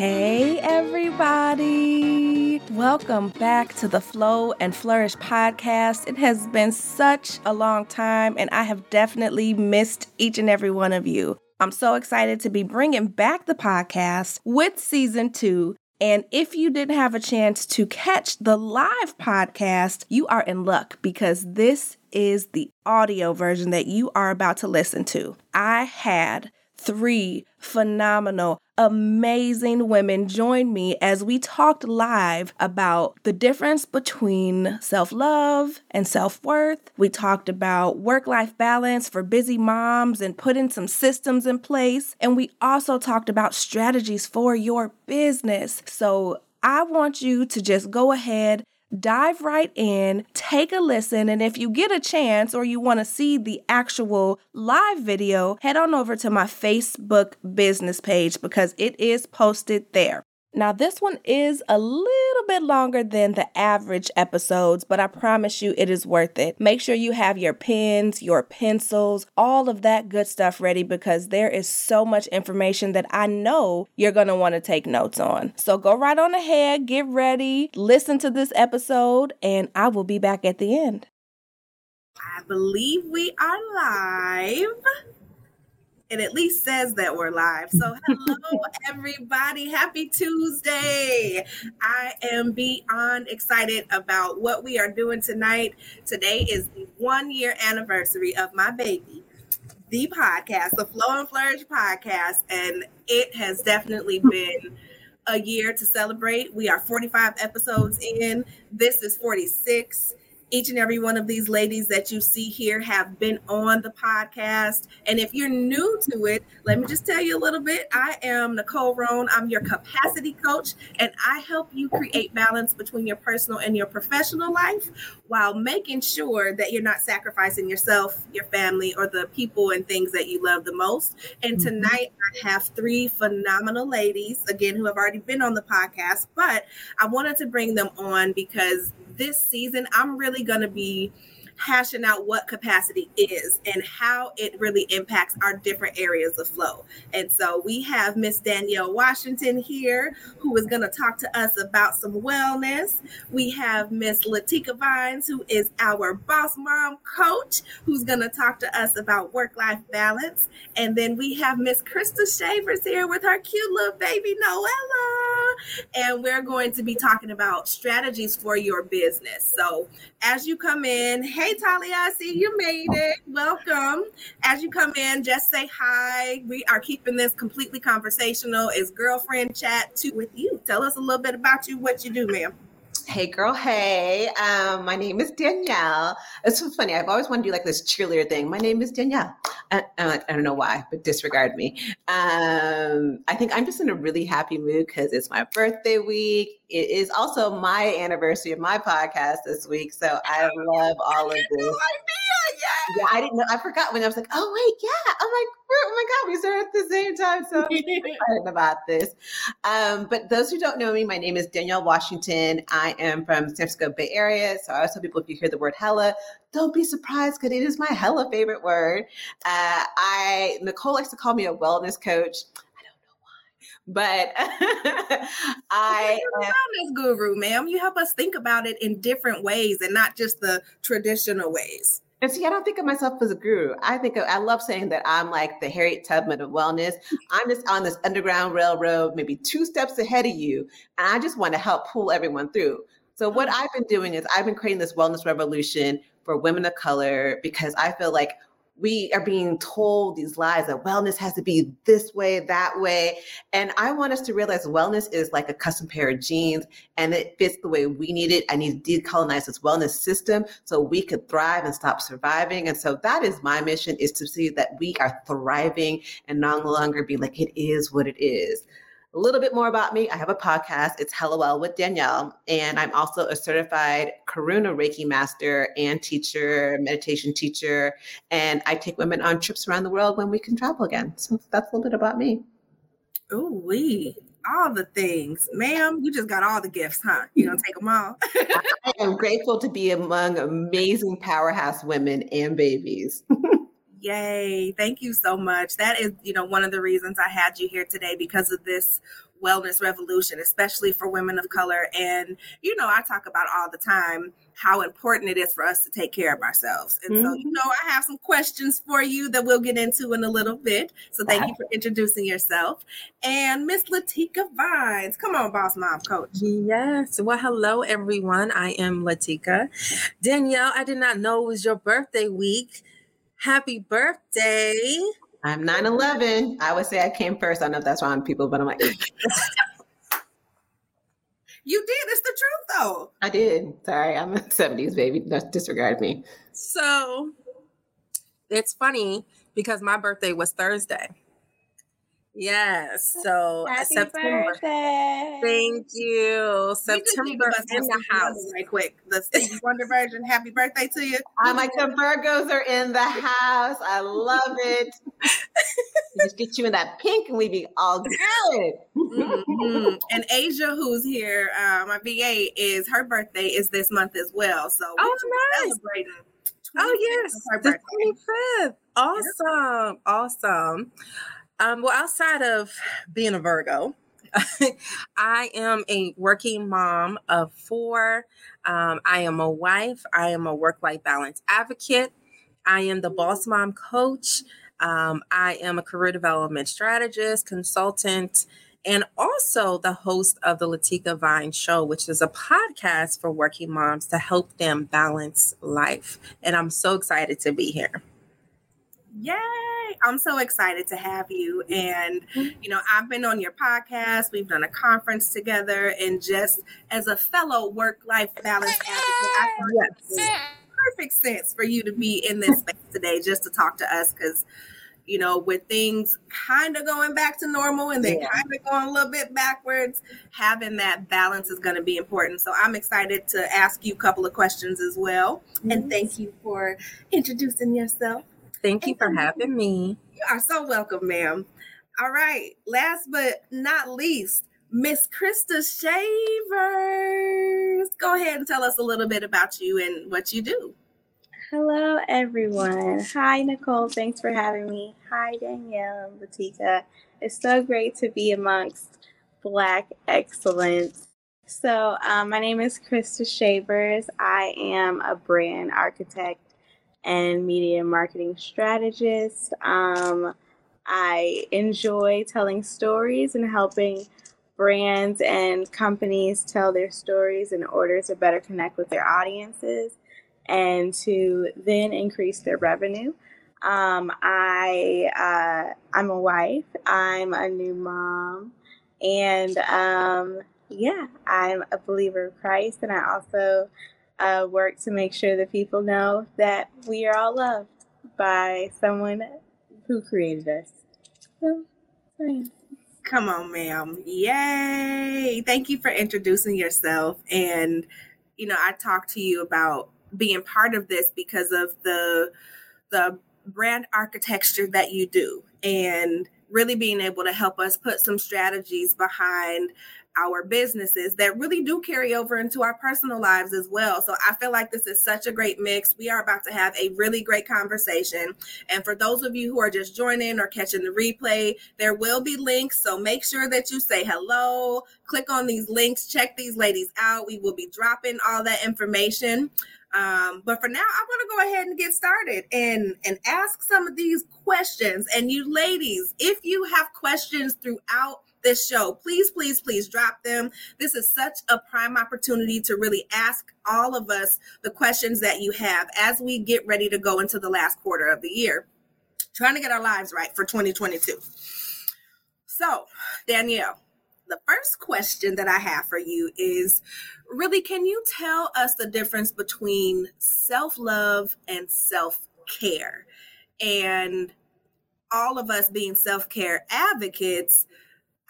Hey, everybody. Welcome back to the Flow and Flourish podcast. It has been such a long time, and I have definitely missed each and every one of you. I'm so excited to be bringing back the podcast with season two. And if you didn't have a chance to catch the live podcast, you are in luck because this is the audio version that you are about to listen to. I had three phenomenal, amazing women join me as we talked live about the difference between self love and self worth. We talked about work life balance for busy moms and putting some systems in place. And we also talked about strategies for your business. So I want you to just go ahead dive right in, take a listen, and if you get a chance or you want to see the actual live video, head on over to my Facebook business page because it is posted there. Now, this one is a little bit longer than the average episodes, but I promise you it is worth it. Make sure you have your pens, your pencils, all of that good stuff ready because there is so much information that I know you're going to want to take notes on. So go right on ahead, get ready, listen to this episode, and I will be back at the end. I believe we are live it at least says that we're live. So, hello, everybody. Happy Tuesday. I am beyond excited about what we are doing tonight. Today is the one year anniversary of my baby, the podcast, the Flow and Flourish podcast. And it has definitely been a year to celebrate. We are 45 episodes in, this is 46 each and every one of these ladies that you see here have been on the podcast. And if you're new to it, let me just tell you a little bit. I am Nicole Roan. I'm your capacity coach, and I help you create balance between your personal and your professional life while making sure that you're not sacrificing yourself, your family, or the people and things that you love the most. And mm-hmm. tonight, I have three phenomenal ladies, again, who have already been on the podcast, but I wanted to bring them on because this season, I'm really going to be hashing out what capacity is and how it really impacts our different areas of flow. And so we have Miss Danielle Washington here who is going to talk to us about some wellness. We have Miss Latika Vines who is our boss mom coach who's going to talk to us about work-life balance. And then we have Miss Krista Shavers here with her cute little baby Noella. And we're going to be talking about strategies for your business. So as you come in, hey Talia, I see you made it. Welcome. As you come in, just say hi. We are keeping this completely conversational. It's girlfriend chat too with you. Tell us a little bit about you, what you do, ma'am. Hey girl, hey. Um, my name is Danielle. It's so funny. I've always wanted to do like this cheerleader thing. My name is Danielle. I, I don't know why, but disregard me. Um, I think I'm just in a really happy mood because it's my birthday week. It is also my anniversary of my podcast this week. So I love all of this yeah, I didn't know. I forgot when I was like, oh wait, yeah. I'm like, oh my god, we started at the same time. So I'm excited about this. Um, but those who don't know me, my name is Danielle Washington. I am from San Francisco Bay Area. So I always tell people if you hear the word hella, don't be surprised because it is my hella favorite word. Uh, I Nicole likes to call me a wellness coach but I am wellness guru, ma'am. You help us think about it in different ways and not just the traditional ways. And see, I don't think of myself as a guru. I think of, I love saying that I'm like the Harriet Tubman of wellness. I'm just on this underground railroad, maybe two steps ahead of you, and I just want to help pull everyone through. So what mm-hmm. I've been doing is I've been creating this wellness revolution for women of color because I feel like we are being told these lies that wellness has to be this way, that way. And I want us to realize wellness is like a custom pair of jeans and it fits the way we need it. I need to decolonize this wellness system so we could thrive and stop surviving. And so that is my mission is to see that we are thriving and no longer be like, it is what it is. A little bit more about me. I have a podcast. It's Hello Well with Danielle. And I'm also a certified Karuna Reiki master and teacher, meditation teacher. And I take women on trips around the world when we can travel again. So that's a little bit about me. Oh, we all the things, ma'am. You just got all the gifts, huh? You gonna take them all? I am grateful to be among amazing powerhouse women and babies. Yay. Thank you so much. That is, you know, one of the reasons I had you here today because of this wellness revolution, especially for women of color. And, you know, I talk about all the time how important it is for us to take care of ourselves. And mm-hmm. so, you know, I have some questions for you that we'll get into in a little bit. So thank you for introducing yourself. And Miss Latika Vines, come on, boss mom coach. Yes. Well, hello, everyone. I am Latika. Danielle, I did not know it was your birthday week. Happy birthday. I'm 9 11. I would say I came first. I don't know if that's wrong, people, but I'm like, you did. It's the truth, though. I did. Sorry, I'm a 70s baby. Disregard me. So it's funny because my birthday was Thursday. Yes. So Happy September. Birthday. Thank you. September in the house. Right quick. The Stevie Wonder version. Happy birthday to you. I'm like the Virgos are in the house. I love it. just get you in that pink and we be all good. Mm-hmm. And Asia, who's here, uh, my VA, is her birthday is this month as well. So oh, nice. celebrating. Oh yes, the twenty fifth. Awesome, awesome. Um, well, outside of being a Virgo, I am a working mom of four. Um, I am a wife. I am a work life balance advocate. I am the boss mom coach. Um, I am a career development strategist, consultant, and also the host of the Latika Vine Show, which is a podcast for working moms to help them balance life. And I'm so excited to be here. Yay! I'm so excited to have you. And, you know, I've been on your podcast, we've done a conference together, and just as a fellow work life balance advocate, I yes. perfect sense for you to be in this space today just to talk to us because you know, with things kind of going back to normal and then yeah. kind of going a little bit backwards, having that balance is going to be important. So I'm excited to ask you a couple of questions as well. Mm-hmm. And thank you for introducing yourself. Thank you for having me. You are so welcome, ma'am. All right. Last but not least, Miss Krista Shavers. Go ahead and tell us a little bit about you and what you do. Hello, everyone. Hi, Nicole. Thanks for having me. Hi, Danielle and Latika. It's so great to be amongst Black excellence. So, um, my name is Krista Shavers. I am a brand architect and media marketing strategist. Um, I enjoy telling stories and helping brands and companies tell their stories in order to better connect with their audiences and to then increase their revenue. Um, I uh, I'm a wife. I'm a new mom, and um, yeah, I'm a believer of Christ, and I also uh, work to make sure that people know that we are all loved by someone who created us. So, Come on, ma'am. Yay. Thank you for introducing yourself. And, you know, I talked to you about being part of this because of the the brand architecture that you do and really being able to help us put some strategies behind our businesses that really do carry over into our personal lives as well. So I feel like this is such a great mix. We are about to have a really great conversation. And for those of you who are just joining or catching the replay, there will be links. So make sure that you say hello, click on these links, check these ladies out. We will be dropping all that information. Um, but for now, I want to go ahead and get started and and ask some of these questions. And you ladies, if you have questions throughout this show, please, please, please drop them. This is such a prime opportunity to really ask all of us the questions that you have as we get ready to go into the last quarter of the year, trying to get our lives right for 2022. So, Danielle, the first question that I have for you is really can you tell us the difference between self love and self care? And all of us being self care advocates,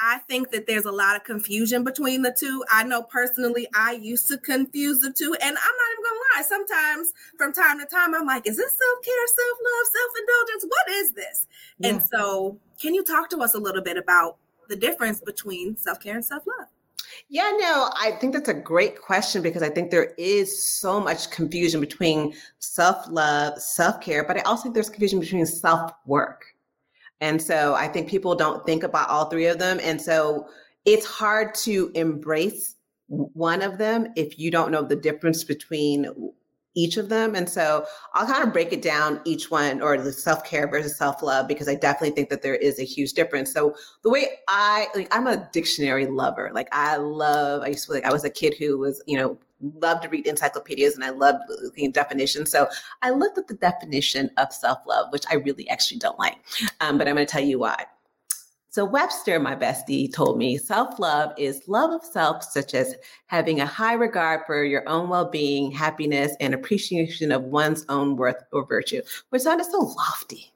I think that there's a lot of confusion between the two. I know personally, I used to confuse the two, and I'm not even gonna lie. Sometimes, from time to time, I'm like, "Is this self care, self love, self indulgence? What is this?" Yeah. And so, can you talk to us a little bit about the difference between self care and self love? Yeah, no, I think that's a great question because I think there is so much confusion between self love, self care, but I also think there's confusion between self work. And so I think people don't think about all three of them. And so it's hard to embrace one of them if you don't know the difference between each of them. And so I'll kind of break it down each one or the self care versus self love because I definitely think that there is a huge difference. So the way I like, I'm a dictionary lover. Like I love, I used to like, I was a kid who was, you know, loved to read encyclopedias and I love looking at definitions. So I looked at the definition of self love, which I really actually don't like. Um, but I'm going to tell you why. So, Webster, my bestie, told me self love is love of self, such as having a high regard for your own well being, happiness, and appreciation of one's own worth or virtue, which sounded so lofty.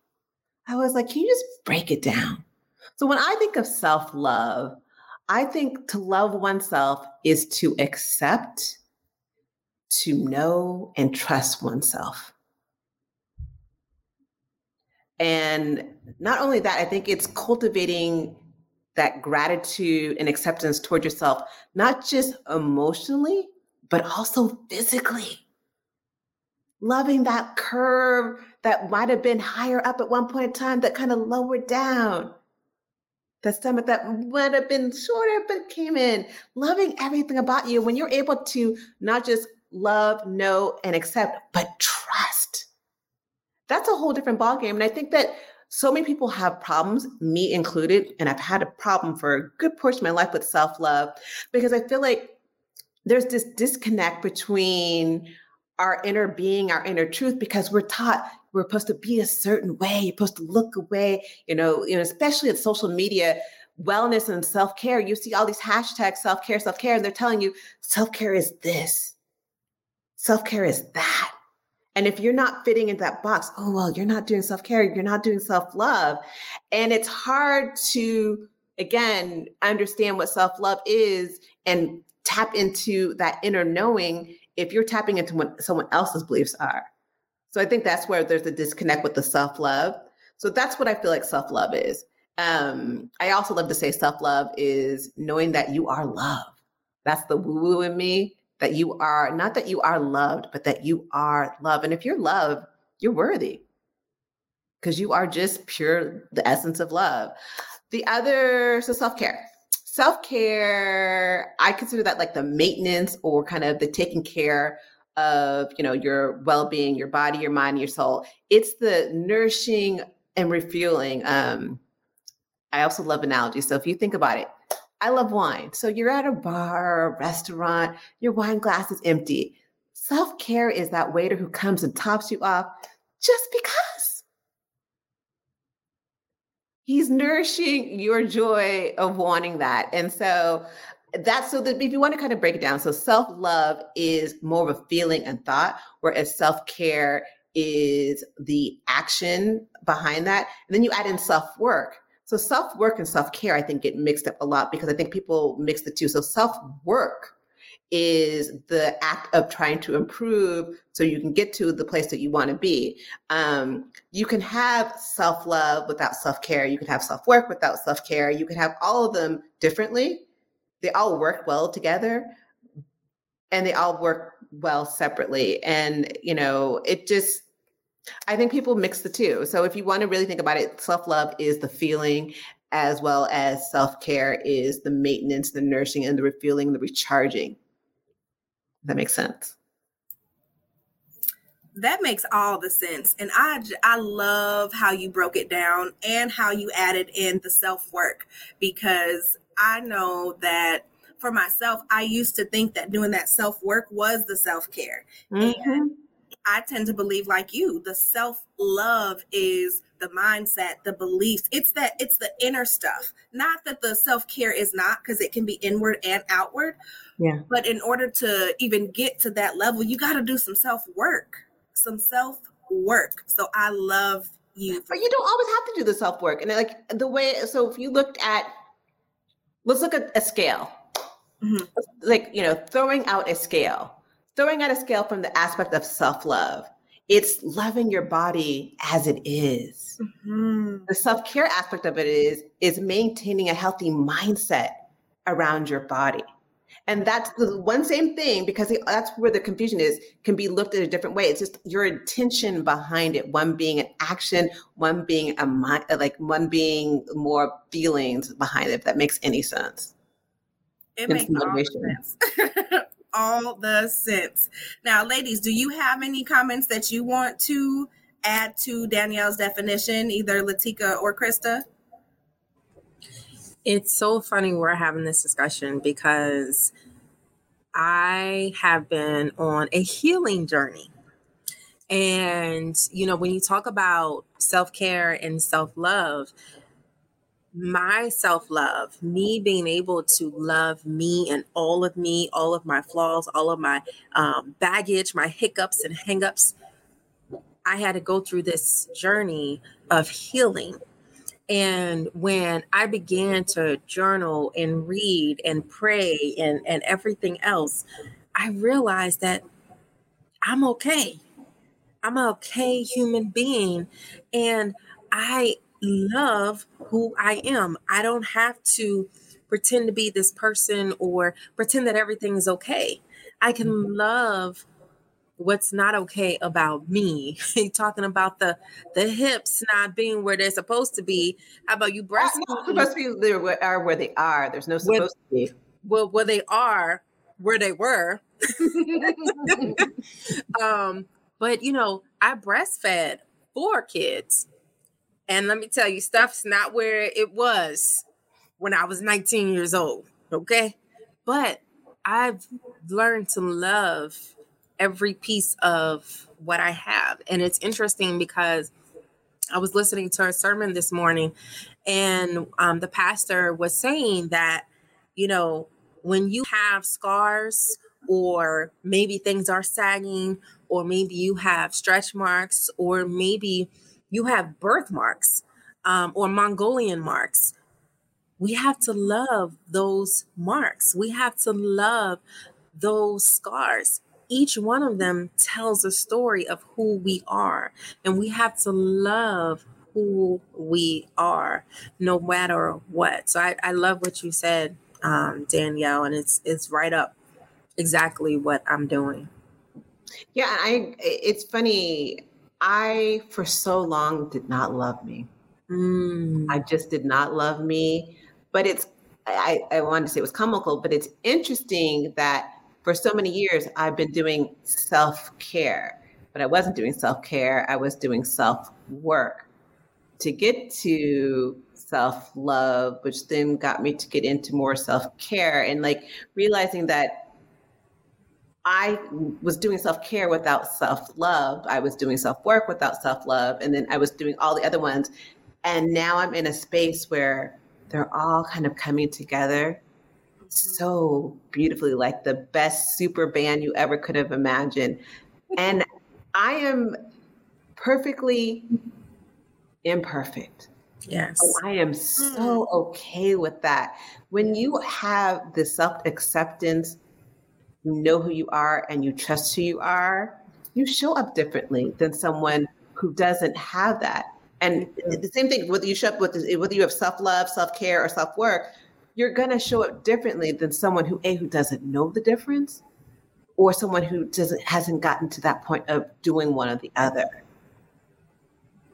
I was like, can you just break it down? So, when I think of self love, I think to love oneself is to accept, to know, and trust oneself. And not only that, I think it's cultivating that gratitude and acceptance toward yourself, not just emotionally, but also physically. Loving that curve that might have been higher up at one point in time that kind of lowered down. The stomach that might have been shorter but came in. Loving everything about you when you're able to not just love, know, and accept, but trust that's a whole different ballgame. And I think that so many people have problems, me included, and I've had a problem for a good portion of my life with self love because I feel like there's this disconnect between our inner being, our inner truth, because we're taught we're supposed to be a certain way, you're supposed to look away, you know, you know, especially in social media, wellness and self-care. You see all these hashtags self-care, self-care, and they're telling you self-care is this, self-care is that. And if you're not fitting into that box, oh, well, you're not doing self care, you're not doing self love. And it's hard to, again, understand what self love is and tap into that inner knowing if you're tapping into what someone else's beliefs are. So I think that's where there's a disconnect with the self love. So that's what I feel like self love is. Um, I also love to say self love is knowing that you are love. That's the woo woo in me that you are not that you are loved, but that you are love. And if you're loved, you're worthy because you are just pure the essence of love. The other, so self care. Self care, I consider that like the maintenance or kind of the taking care of you know your well-being your body your mind your soul it's the nourishing and refueling um i also love analogies so if you think about it I love wine. So you're at a bar a restaurant, your wine glass is empty. Self care is that waiter who comes and tops you off just because. He's nourishing your joy of wanting that. And so that's so that if you want to kind of break it down, so self love is more of a feeling and thought, whereas self care is the action behind that. And then you add in self work. So self work and self care, I think, get mixed up a lot because I think people mix the two. So self work is the act of trying to improve so you can get to the place that you want to be. Um, you can have self love without self care. You can have self work without self care. You can have all of them differently. They all work well together and they all work well separately. And, you know, it just, I think people mix the two. So if you want to really think about it, self love is the feeling, as well as self care is the maintenance, the nursing, and the refueling, the recharging. That makes sense. That makes all the sense, and I I love how you broke it down and how you added in the self work because I know that for myself, I used to think that doing that self work was the self care, mm-hmm. and I tend to believe like you, the self love is the mindset, the beliefs. It's that it's the inner stuff. Not that the self care is not, because it can be inward and outward. Yeah. But in order to even get to that level, you got to do some self work, some self work. So I love you. But you don't always have to do the self work. And like the way, so if you looked at, let's look at a scale. Mm-hmm. Like, you know, throwing out a scale throwing out a scale from the aspect of self love, it's loving your body as it is. Mm-hmm. The self care aspect of it is is maintaining a healthy mindset around your body. And that's the one same thing because that's where the confusion is, can be looked at a different way. It's just your intention behind it. One being an action, one being a mind, like one being more feelings behind it, if that makes any sense. It makes all sense. all the sense. Now, ladies, do you have any comments that you want to add to Danielle's definition, either Latika or Krista? It's so funny we're having this discussion because I have been on a healing journey. And, you know, when you talk about self care and self love, my self love, me being able to love me and all of me, all of my flaws, all of my um, baggage, my hiccups and hangups, I had to go through this journey of healing. And when I began to journal and read and pray and, and everything else, I realized that I'm okay. I'm an okay human being. And I love who I am. I don't have to pretend to be this person or pretend that everything is okay. I can mm-hmm. love what's not okay about me. talking about the the hips not being where they're supposed to be. How about you breastfeeding? Supposed to be there where, are where they are. There's no supposed where, to be. Well, where they are, where they were. um, but you know, I breastfed four kids. And let me tell you, stuff's not where it was when I was 19 years old. Okay. But I've learned to love every piece of what I have. And it's interesting because I was listening to a sermon this morning, and um, the pastor was saying that, you know, when you have scars, or maybe things are sagging, or maybe you have stretch marks, or maybe you have birthmarks um, or Mongolian marks. We have to love those marks. We have to love those scars. Each one of them tells a story of who we are, and we have to love who we are no matter what. So I, I love what you said, um, Danielle, and it's it's right up exactly what I'm doing. Yeah, I it's funny I, for so long, did not love me. Mm. I just did not love me. But it's, I, I wanted to say it was comical, but it's interesting that for so many years, I've been doing self care, but I wasn't doing self care. I was doing self work to get to self love, which then got me to get into more self care and like realizing that I was doing self care without self love. I was doing self work without self love. And then I was doing all the other ones. And now I'm in a space where they're all kind of coming together mm-hmm. so beautifully, like the best super band you ever could have imagined. And I am perfectly imperfect. Yes. I am so mm. okay with that. When you have the self acceptance you know who you are and you trust who you are, you show up differently than someone who doesn't have that. And the same thing, whether you show up with whether you have self love, self care, or self work, you're gonna show up differently than someone who a who doesn't know the difference, or someone who doesn't hasn't gotten to that point of doing one or the other.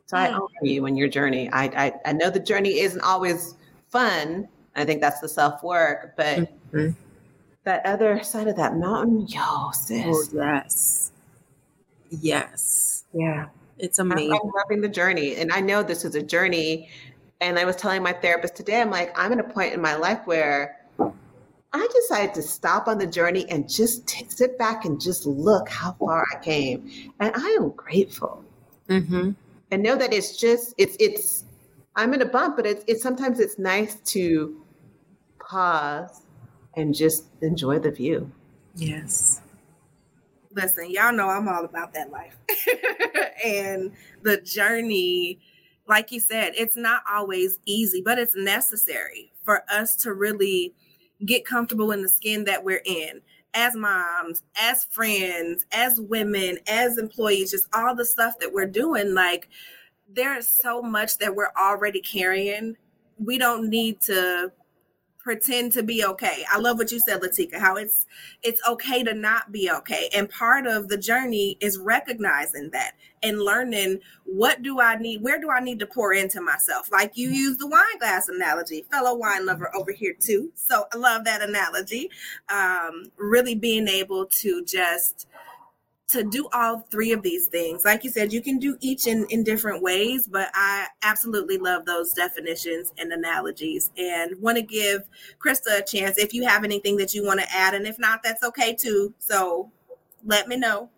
So I honor you in your journey. I, I I know the journey isn't always fun. I think that's the self work, but. Mm-hmm that other side of that mountain, yo, sis. Oh, yes. Yes. Yeah. It's amazing. I'm loving the journey. And I know this is a journey. And I was telling my therapist today, I'm like, I'm at a point in my life where I decided to stop on the journey and just t- sit back and just look how far I came. And I am grateful. Mm-hmm. And know that it's just, it's, it's, I'm in a bump, but it's, it's sometimes it's nice to pause and just enjoy the view. Yes. Listen, y'all know I'm all about that life. and the journey, like you said, it's not always easy, but it's necessary for us to really get comfortable in the skin that we're in as moms, as friends, as women, as employees, just all the stuff that we're doing. Like, there is so much that we're already carrying. We don't need to pretend to be okay. I love what you said, Latika, how it's it's okay to not be okay. And part of the journey is recognizing that and learning what do I need, where do I need to pour into myself? Like you use the wine glass analogy, fellow wine lover over here too. So I love that analogy. Um, really being able to just to do all three of these things. Like you said, you can do each in, in different ways, but I absolutely love those definitions and analogies and want to give Krista a chance if you have anything that you want to add. And if not, that's okay too. So let me know.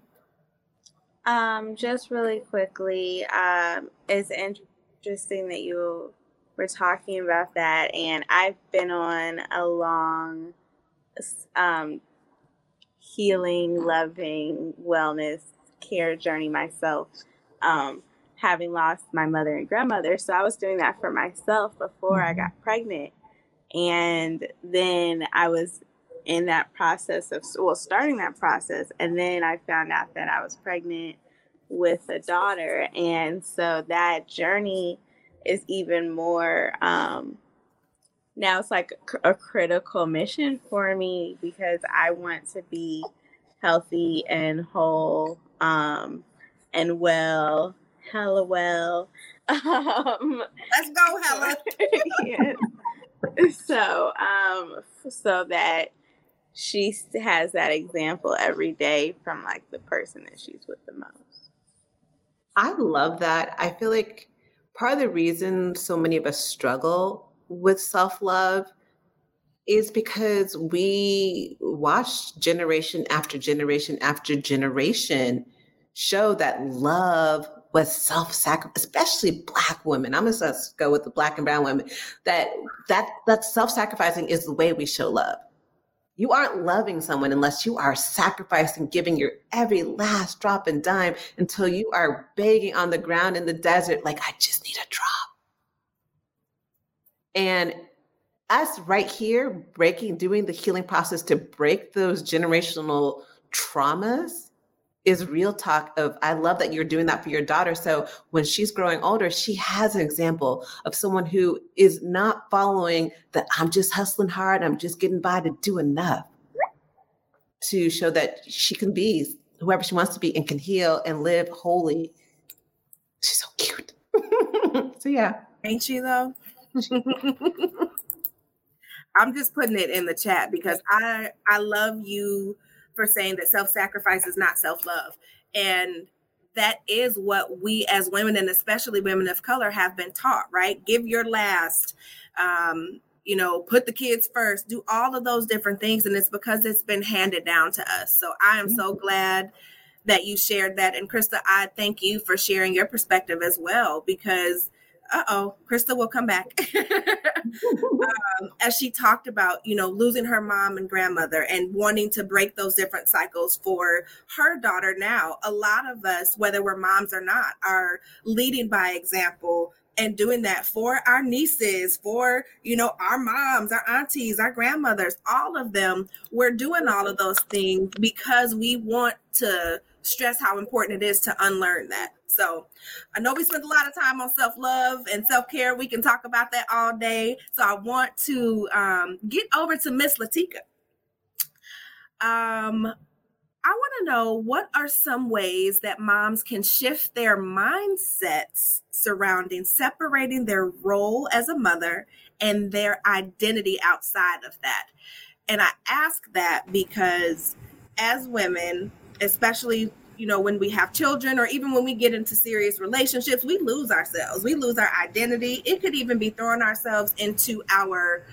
Um, just really quickly, um, it's interesting that you were talking about that, and I've been on a long um healing, loving, wellness care journey myself, um, having lost my mother and grandmother. So I was doing that for myself before I mm-hmm. got pregnant. And then I was in that process of, well, starting that process. And then I found out that I was pregnant with a daughter. And so that journey is even more um, now it's like a critical mission for me because I want to be healthy and whole um, and well, hella well. Um, Let's go, Hella. yes. So, um, so that she has that example every day from like the person that she's with the most. I love that. I feel like part of the reason so many of us struggle with self love is because we watch generation after generation after generation show that love was self-sacrifice, especially black women. I'm gonna go with the black and brown women. That that that self-sacrificing is the way we show love. You aren't loving someone unless you are sacrificing, giving your every last drop and dime until you are begging on the ground in the desert, like I just need a drop. And us right here breaking, doing the healing process to break those generational traumas is real talk of I love that you're doing that for your daughter. So when she's growing older, she has an example of someone who is not following that I'm just hustling hard, I'm just getting by to do enough to show that she can be whoever she wants to be and can heal and live wholly. She's so cute. so yeah. Ain't she though? I'm just putting it in the chat because I I love you for saying that self-sacrifice is not self-love. And that is what we as women and especially women of color have been taught, right? Give your last. Um, you know, put the kids first, do all of those different things. And it's because it's been handed down to us. So I am so glad that you shared that. And Krista, I thank you for sharing your perspective as well, because uh oh, Krista will come back. um, as she talked about, you know, losing her mom and grandmother and wanting to break those different cycles for her daughter now. A lot of us, whether we're moms or not, are leading by example and doing that for our nieces, for, you know, our moms, our aunties, our grandmothers, all of them. We're doing all of those things because we want to stress how important it is to unlearn that. So I know we spent a lot of time on self love and self care. We can talk about that all day. So I want to um, get over to Miss Latika. Um, I want to know what are some ways that moms can shift their mindsets surrounding separating their role as a mother and their identity outside of that. And I ask that because as women, especially you know, when we have children or even when we get into serious relationships, we lose ourselves. We lose our identity. It could even be throwing ourselves into our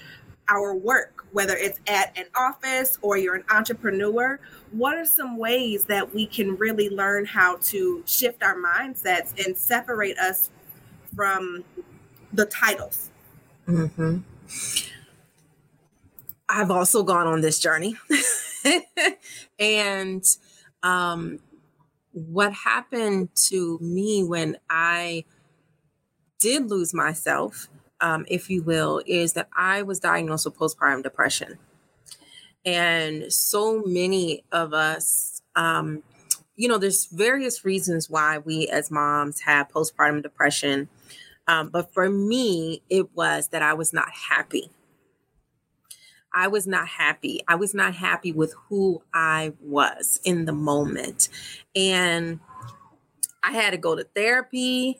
our work, whether it's at an office or you're an entrepreneur. What are some ways that we can really learn how to shift our mindsets and separate us from the titles? Mm-hmm. I've also gone on this journey. and um, what happened to me when I did lose myself, um, if you will, is that I was diagnosed with postpartum depression. And so many of us, um, you know, there's various reasons why we as moms have postpartum depression. Um, but for me, it was that I was not happy. I was not happy. I was not happy with who I was in the moment. And I had to go to therapy.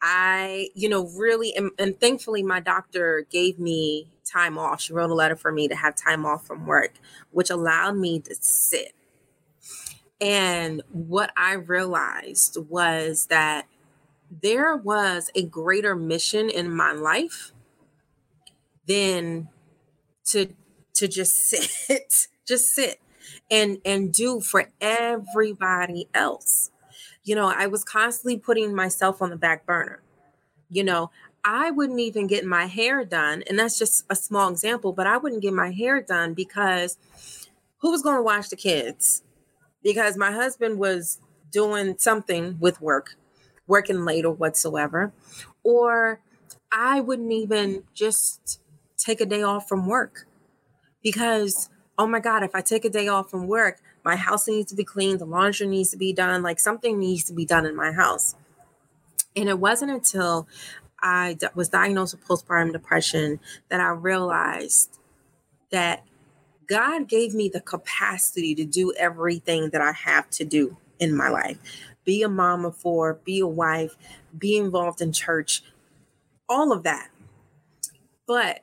I, you know, really, and, and, thankfully, my doctor gave me time off. She wrote a letter for me to have time off from work, which allowed me to sit. And what I realized was that there was a greater mission in my life than to to just sit, just sit and and do for everybody else. You know, I was constantly putting myself on the back burner. You know, I wouldn't even get my hair done, and that's just a small example, but I wouldn't get my hair done because who was going to watch the kids? Because my husband was doing something with work, working late or whatsoever, or I wouldn't even just take a day off from work because oh my god if i take a day off from work my house needs to be cleaned the laundry needs to be done like something needs to be done in my house. And it wasn't until I was diagnosed with postpartum depression that i realized that god gave me the capacity to do everything that i have to do in my life. Be a mom of four be a wife be involved in church all of that. But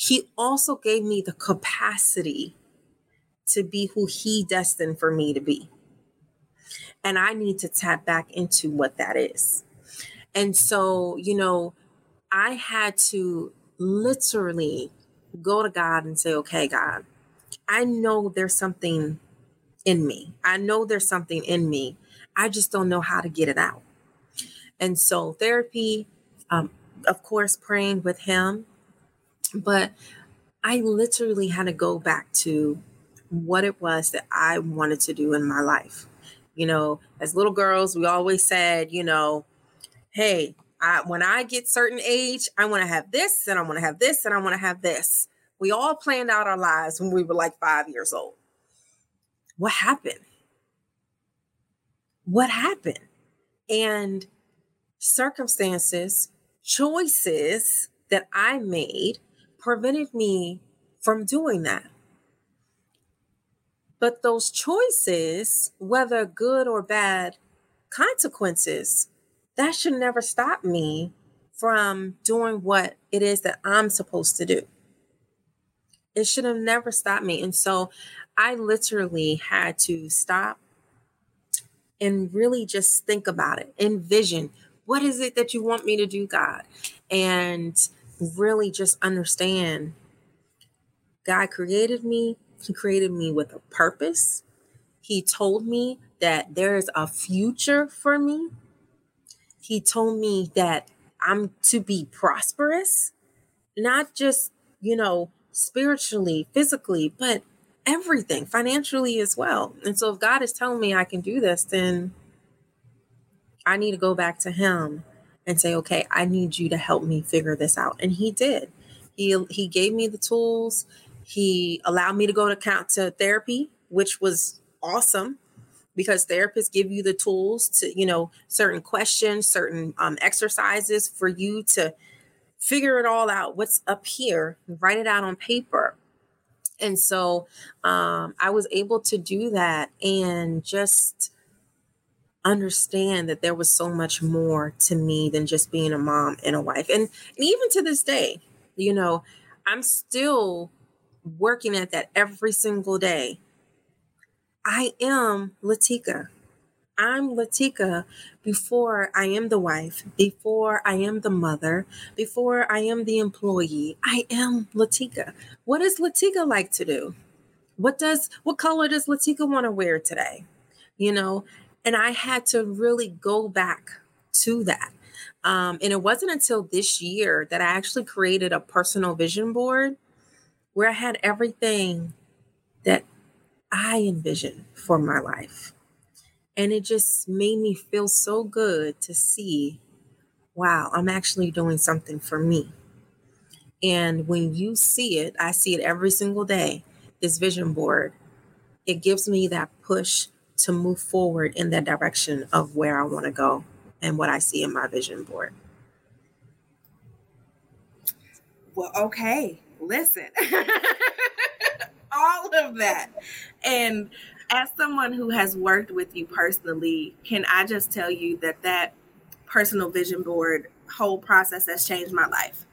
he also gave me the capacity to be who he destined for me to be. And I need to tap back into what that is. And so, you know, I had to literally go to God and say, okay, God, I know there's something in me. I know there's something in me. I just don't know how to get it out. And so, therapy, um, of course, praying with Him, but I literally had to go back to what it was that I wanted to do in my life. You know, as little girls, we always said, you know, hey, I, when I get certain age, I want to have this and I want to have this and I want to have this. We all planned out our lives when we were like five years old. What happened? What happened? And circumstances, choices that I made prevented me from doing that. But those choices, whether good or bad consequences, that should never stop me from doing what it is that I'm supposed to do. It should have never stopped me. And so I literally had to stop and really just think about it, envision what is it that you want me to do, God? And really just understand God created me, He created me with a purpose. He told me that there is a future for me. He told me that I'm to be prosperous, not just, you know, spiritually, physically, but everything, financially as well. And so if God is telling me I can do this, then I need to go back to Him and say, okay, I need you to help me figure this out. And he did. He he gave me the tools. He allowed me to go to count to therapy, which was awesome because therapists give you the tools to, you know, certain questions, certain um, exercises for you to figure it all out. What's up here? Write it out on paper. And so um, I was able to do that and just understand that there was so much more to me than just being a mom and a wife. And, and even to this day, you know, I'm still working at that every single day. I am Latika. I'm Latika before I am the wife, before I am the mother, before I am the employee. I am Latika. What does Latika like to do? What does what color does Latika want to wear today? You know, and I had to really go back to that. Um, and it wasn't until this year that I actually created a personal vision board where I had everything that I envisioned for my life. And it just made me feel so good to see wow, I'm actually doing something for me. And when you see it, I see it every single day, this vision board, it gives me that push to move forward in that direction of where I want to go and what I see in my vision board. Well, okay. listen, all of that. And as someone who has worked with you personally, can I just tell you that that personal vision board whole process has changed my life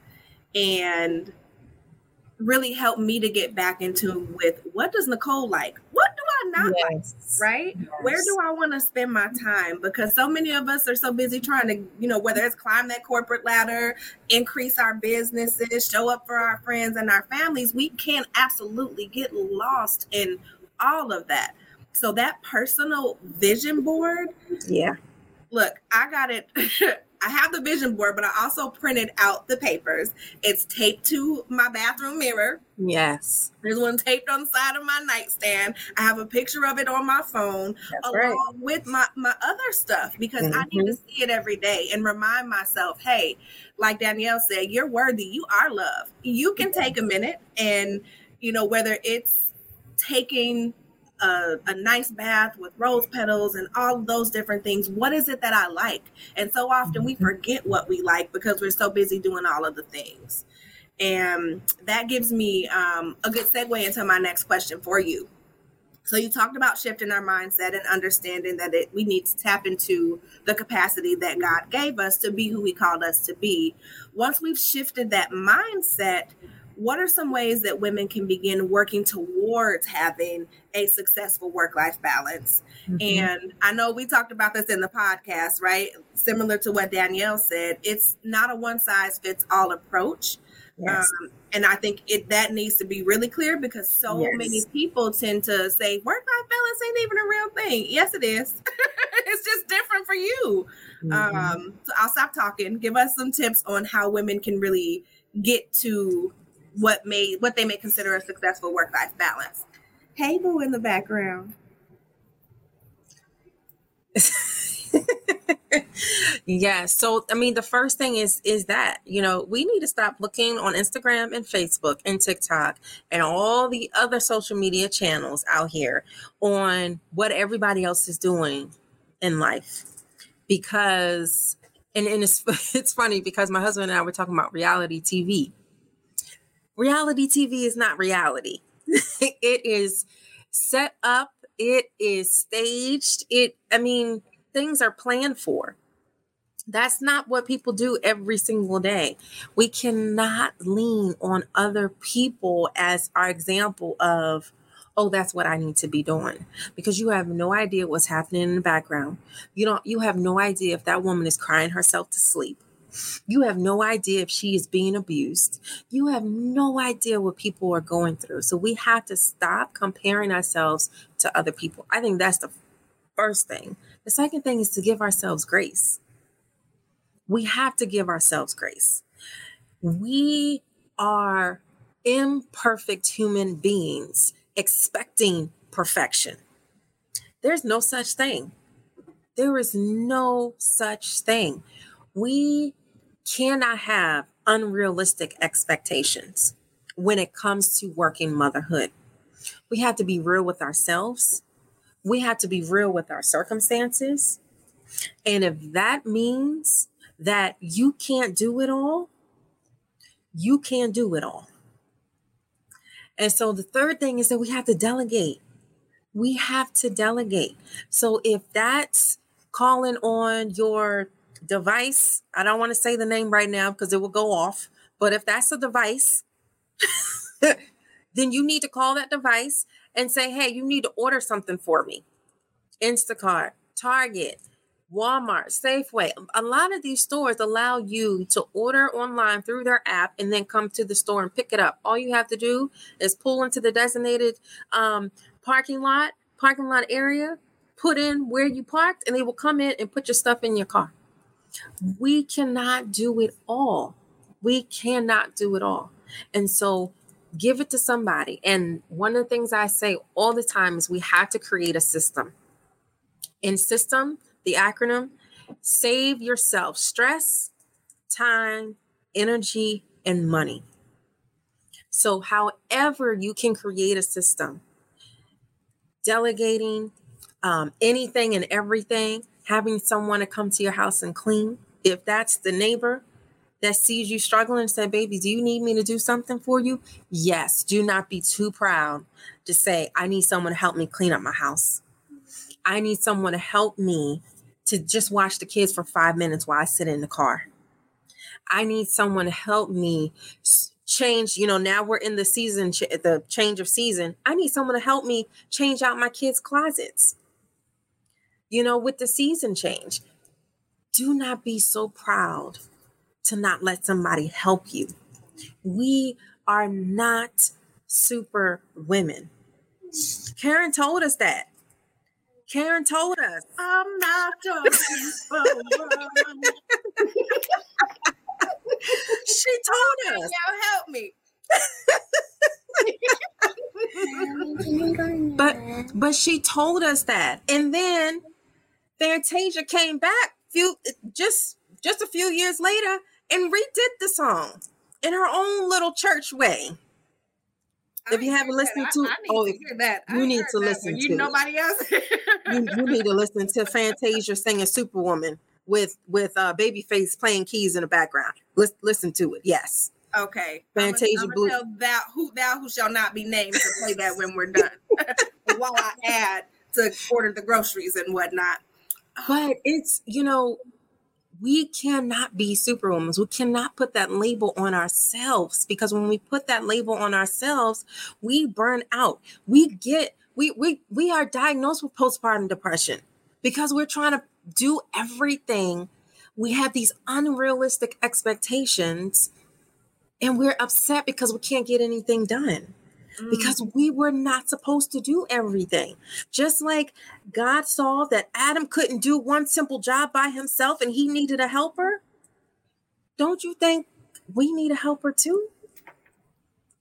and really helped me to get back into with what does Nicole like? What not yes. like? Right? Yes. Where do I want to spend my time? Because so many of us are so busy trying to, you know, whether it's climb that corporate ladder, increase our businesses, show up for our friends and our families, we can absolutely get lost in all of that. So that personal vision board, yeah. Look, I got it I have the vision board, but I also printed out the papers. It's taped to my bathroom mirror. Yes. There's one taped on the side of my nightstand. I have a picture of it on my phone That's along right. with my, my other stuff because mm-hmm. I need to mm-hmm. see it every day and remind myself, hey, like Danielle said, you're worthy. You are love. You can take a minute and, you know, whether it's taking a, a, nice bath with rose petals and all those different things. What is it that I like? And so often we mm-hmm. forget what we like because we're so busy doing all of the things. And that gives me um, a good segue into my next question for you. So you talked about shifting our mindset and understanding that it, we need to tap into the capacity that God gave us to be who He called us to be. Once we've shifted that mindset, what are some ways that women can begin working towards having a successful work life balance? Mm-hmm. And I know we talked about this in the podcast, right? Similar to what Danielle said, it's not a one size fits all approach. Yes. Um, and I think it that needs to be really clear because so yes. many people tend to say work life balance ain't even a real thing. Yes, it is. it's just different for you. Mm-hmm. Um, so I'll stop talking. Give us some tips on how women can really get to what may what they may consider a successful work life balance. Hey, boo, in the background. yeah so i mean the first thing is is that you know we need to stop looking on instagram and facebook and tiktok and all the other social media channels out here on what everybody else is doing in life because and, and it's it's funny because my husband and i were talking about reality tv reality TV is not reality. it is set up, it is staged. It I mean, things are planned for. That's not what people do every single day. We cannot lean on other people as our example of, oh, that's what I need to be doing. Because you have no idea what's happening in the background. You don't you have no idea if that woman is crying herself to sleep. You have no idea if she is being abused. You have no idea what people are going through. So we have to stop comparing ourselves to other people. I think that's the first thing. The second thing is to give ourselves grace. We have to give ourselves grace. We are imperfect human beings expecting perfection. There's no such thing. There is no such thing. We cannot have unrealistic expectations when it comes to working motherhood. We have to be real with ourselves. We have to be real with our circumstances. And if that means that you can't do it all, you can't do it all. And so the third thing is that we have to delegate. We have to delegate. So if that's calling on your device, I don't want to say the name right now because it will go off, but if that's a device, then you need to call that device and say, hey, you need to order something for me. Instacart, Target, Walmart, Safeway. A lot of these stores allow you to order online through their app and then come to the store and pick it up. All you have to do is pull into the designated um, parking lot, parking lot area, put in where you parked, and they will come in and put your stuff in your car. We cannot do it all. We cannot do it all. And so give it to somebody. And one of the things I say all the time is we have to create a system. In system, the acronym, save yourself stress, time, energy, and money. So, however, you can create a system, delegating um, anything and everything, having someone to come to your house and clean. If that's the neighbor, that sees you struggling and said, Baby, do you need me to do something for you? Yes. Do not be too proud to say, I need someone to help me clean up my house. I need someone to help me to just watch the kids for five minutes while I sit in the car. I need someone to help me change. You know, now we're in the season, the change of season. I need someone to help me change out my kids' closets. You know, with the season change, do not be so proud to not let somebody help you. We are not super women. Karyn told us that. Karyn told us. I'm not a superwoman. she told us. Y'all help me. but but she told us that. And then Fantasia came back few just just a few years later and redid the song in her own little church way. If you haven't listened to, I, I oh, to that. you need to listen to. You nobody else. you, you need to listen to Fantasia singing Superwoman with with uh, Babyface playing keys in the background. Listen, listen to it. Yes. Okay. Fantasia I'm Blue. Tell thou who thou who shall not be named to play that when we're done. While I add to order the groceries and whatnot. But it's you know we cannot be superwomen. We cannot put that label on ourselves because when we put that label on ourselves, we burn out. We get we we we are diagnosed with postpartum depression because we're trying to do everything. We have these unrealistic expectations and we're upset because we can't get anything done because mm. we were not supposed to do everything. Just like God saw that Adam couldn't do one simple job by himself and he needed a helper, don't you think we need a helper too?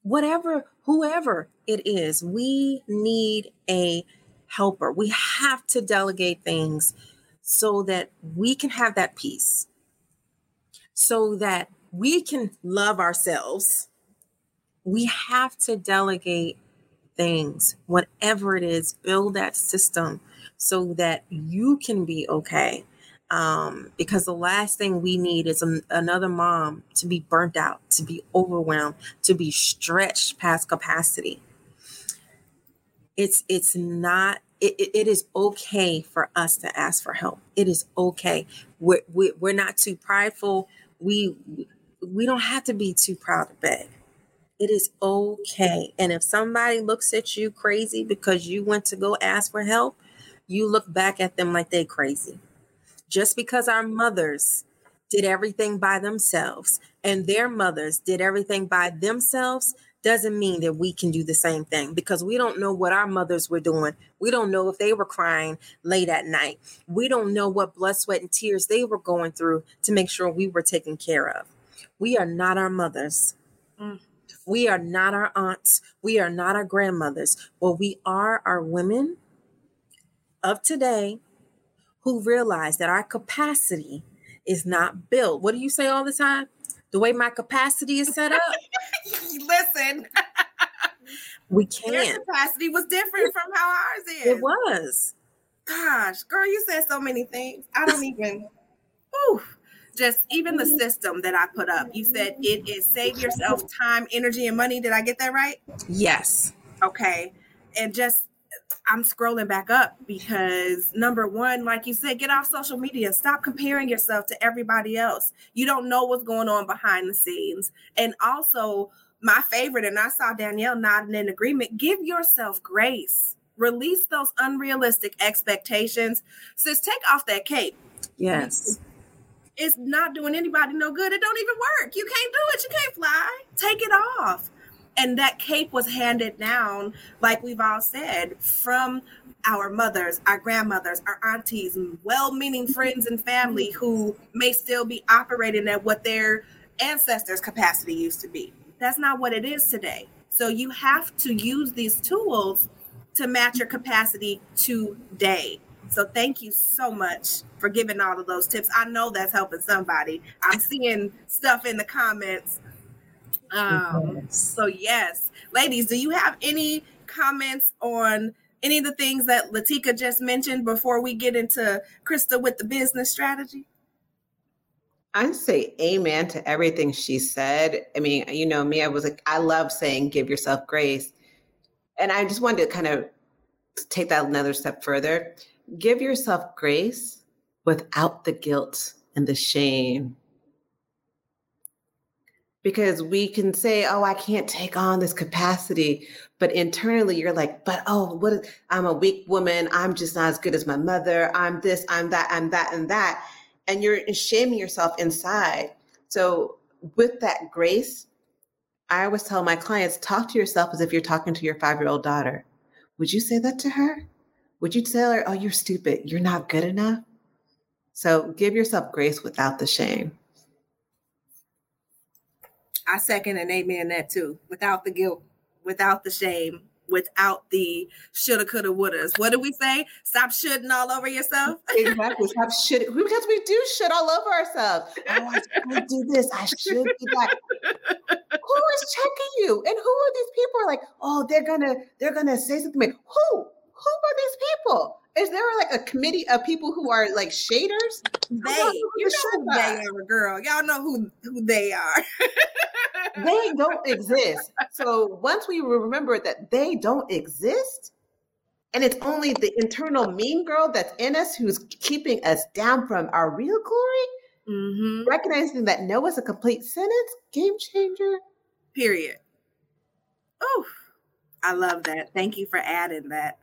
Whatever, whoever it is, we need a helper. We have to delegate things so that we can have that peace, so that we can love ourselves we have to delegate things, whatever it is, build that system so that you can be okay. Um, because the last thing we need is an, another mom to be burnt out, to be overwhelmed, to be stretched past capacity. It's it's not. It, it is okay for us to ask for help. It is okay. We're, we're not too prideful. We we don't have to be too proud to beg. It is okay. And if somebody looks at you crazy because you went to go ask for help, you look back at them like they crazy. Just because our mothers did everything by themselves and their mothers did everything by themselves doesn't mean that we can do the same thing because we don't know what our mothers were doing. We don't know if they were crying late at night. We don't know what blood, sweat, and tears they were going through to make sure we were taken care of. We are not our mothers. Mm. We are not our aunts. We are not our grandmothers. But we are our women of today who realize that our capacity is not built. What do you say all the time? The way my capacity is set up. Listen. we can't. Their capacity was different from how ours is. It was. Gosh, girl, you said so many things. I don't even. Oof just even the system that I put up. You said it is save yourself time, energy, and money. Did I get that right? Yes. Okay. And just I'm scrolling back up because number one, like you said, get off social media. Stop comparing yourself to everybody else. You don't know what's going on behind the scenes. And also, my favorite, and I saw Danielle nodding in agreement, give yourself grace. Release those unrealistic expectations. Sis, take off that cape. Yes it's not doing anybody no good. It don't even work. You can't do it. You can't fly. Take it off. And that cape was handed down, like we've all said, from our mothers, our grandmothers, our aunties, well meaning friends and family who may still be operating at what their ancestors' capacity used to be. That's not what it is today. So you have to use these tools to match your capacity today. So thank you so much for giving all of those tips. I know that's helping somebody. I'm seeing stuff in the comments. Um, so yes, ladies, do you have any comments on any of the things that Latika just mentioned before we get into Krista with the business strategy? I say amen to everything she said. I mean, you know me, I was like, I love saying give yourself grace. And I just wanted to kind of take that another step further. Give yourself grace without the guilt and the shame. Because we can say, oh, I can't take on this capacity. But internally, you're like, but oh, what? Is, I'm a weak woman. I'm just not as good as my mother. I'm this, I'm that, I'm that, and that and you're shaming yourself inside. So, with that grace, I always tell my clients talk to yourself as if you're talking to your five year old daughter. Would you say that to her? Would you tell her, oh, you're stupid, you're not good enough? So, give yourself grace without the shame. I second and amen that too, without the guilt, without the shame, without the shoulda, coulda, wouldas. What do we say? Stop shooting all over yourself. exactly. Stop shooting because we do shit all over ourselves. Oh, I should do this. I should be that. who is checking you? And who are these people? Are like, oh, they're gonna they're gonna say something. Who? Who are these people? Is there like a committee of people who are like shaders? They, you know who they are, a girl. Y'all know who who they are. they don't exist. So once we remember that they don't exist, and it's only the internal mean girl that's in us who's keeping us down from our real glory. Mm-hmm. Recognizing that no is a complete sentence, game changer. Period. Oh, I love that. Thank you for adding that.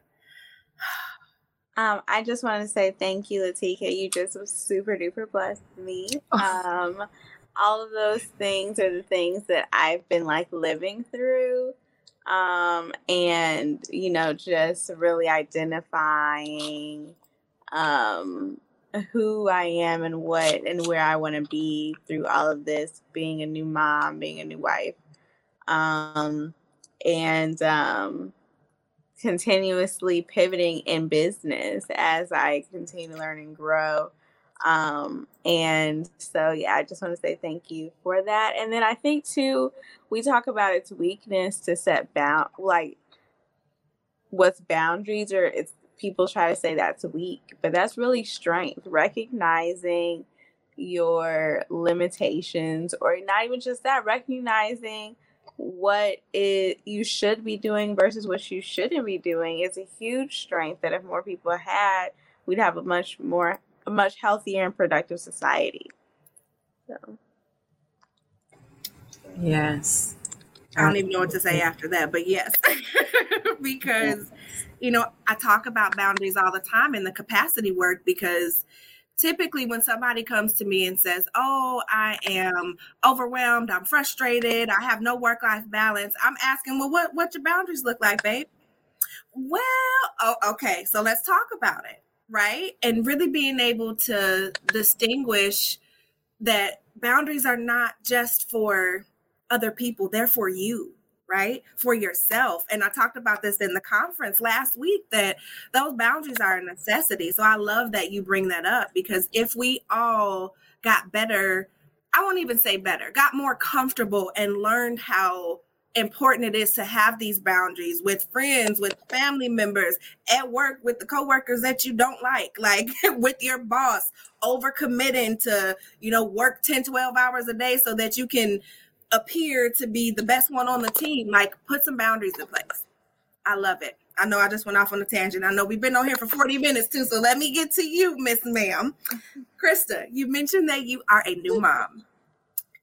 Um, I just want to say thank you, Latika. You just super duper blessed me. Um, all of those things are the things that I've been like living through. Um, and you know, just really identifying um who I am and what and where I want to be through all of this, being a new mom, being a new wife. Um and um continuously pivoting in business as I continue to learn and grow. Um, and so, yeah, I just want to say thank you for that. And then I think too, we talk about its weakness to set bound, like what's boundaries, or it's people try to say that's weak, but that's really strength. Recognizing your limitations, or not even just that, recognizing what it you should be doing versus what you shouldn't be doing is a huge strength that if more people had, we'd have a much more a much healthier and productive society. So Yes. I don't even know what to say after that, but yes. because you know, I talk about boundaries all the time in the capacity work because typically when somebody comes to me and says oh i am overwhelmed i'm frustrated i have no work life balance i'm asking well what what your boundaries look like babe? Well oh, okay so let's talk about it right? And really being able to distinguish that boundaries are not just for other people they're for you right? For yourself. And I talked about this in the conference last week that those boundaries are a necessity. So I love that you bring that up because if we all got better, I won't even say better, got more comfortable and learned how important it is to have these boundaries with friends, with family members, at work, with the coworkers that you don't like, like with your boss, over committing to, you know, work 10, 12 hours a day so that you can appear to be the best one on the team. Like, put some boundaries in place. I love it. I know I just went off on a tangent. I know we've been on here for 40 minutes too. So let me get to you, Miss Ma'am. Krista, you mentioned that you are a new mom.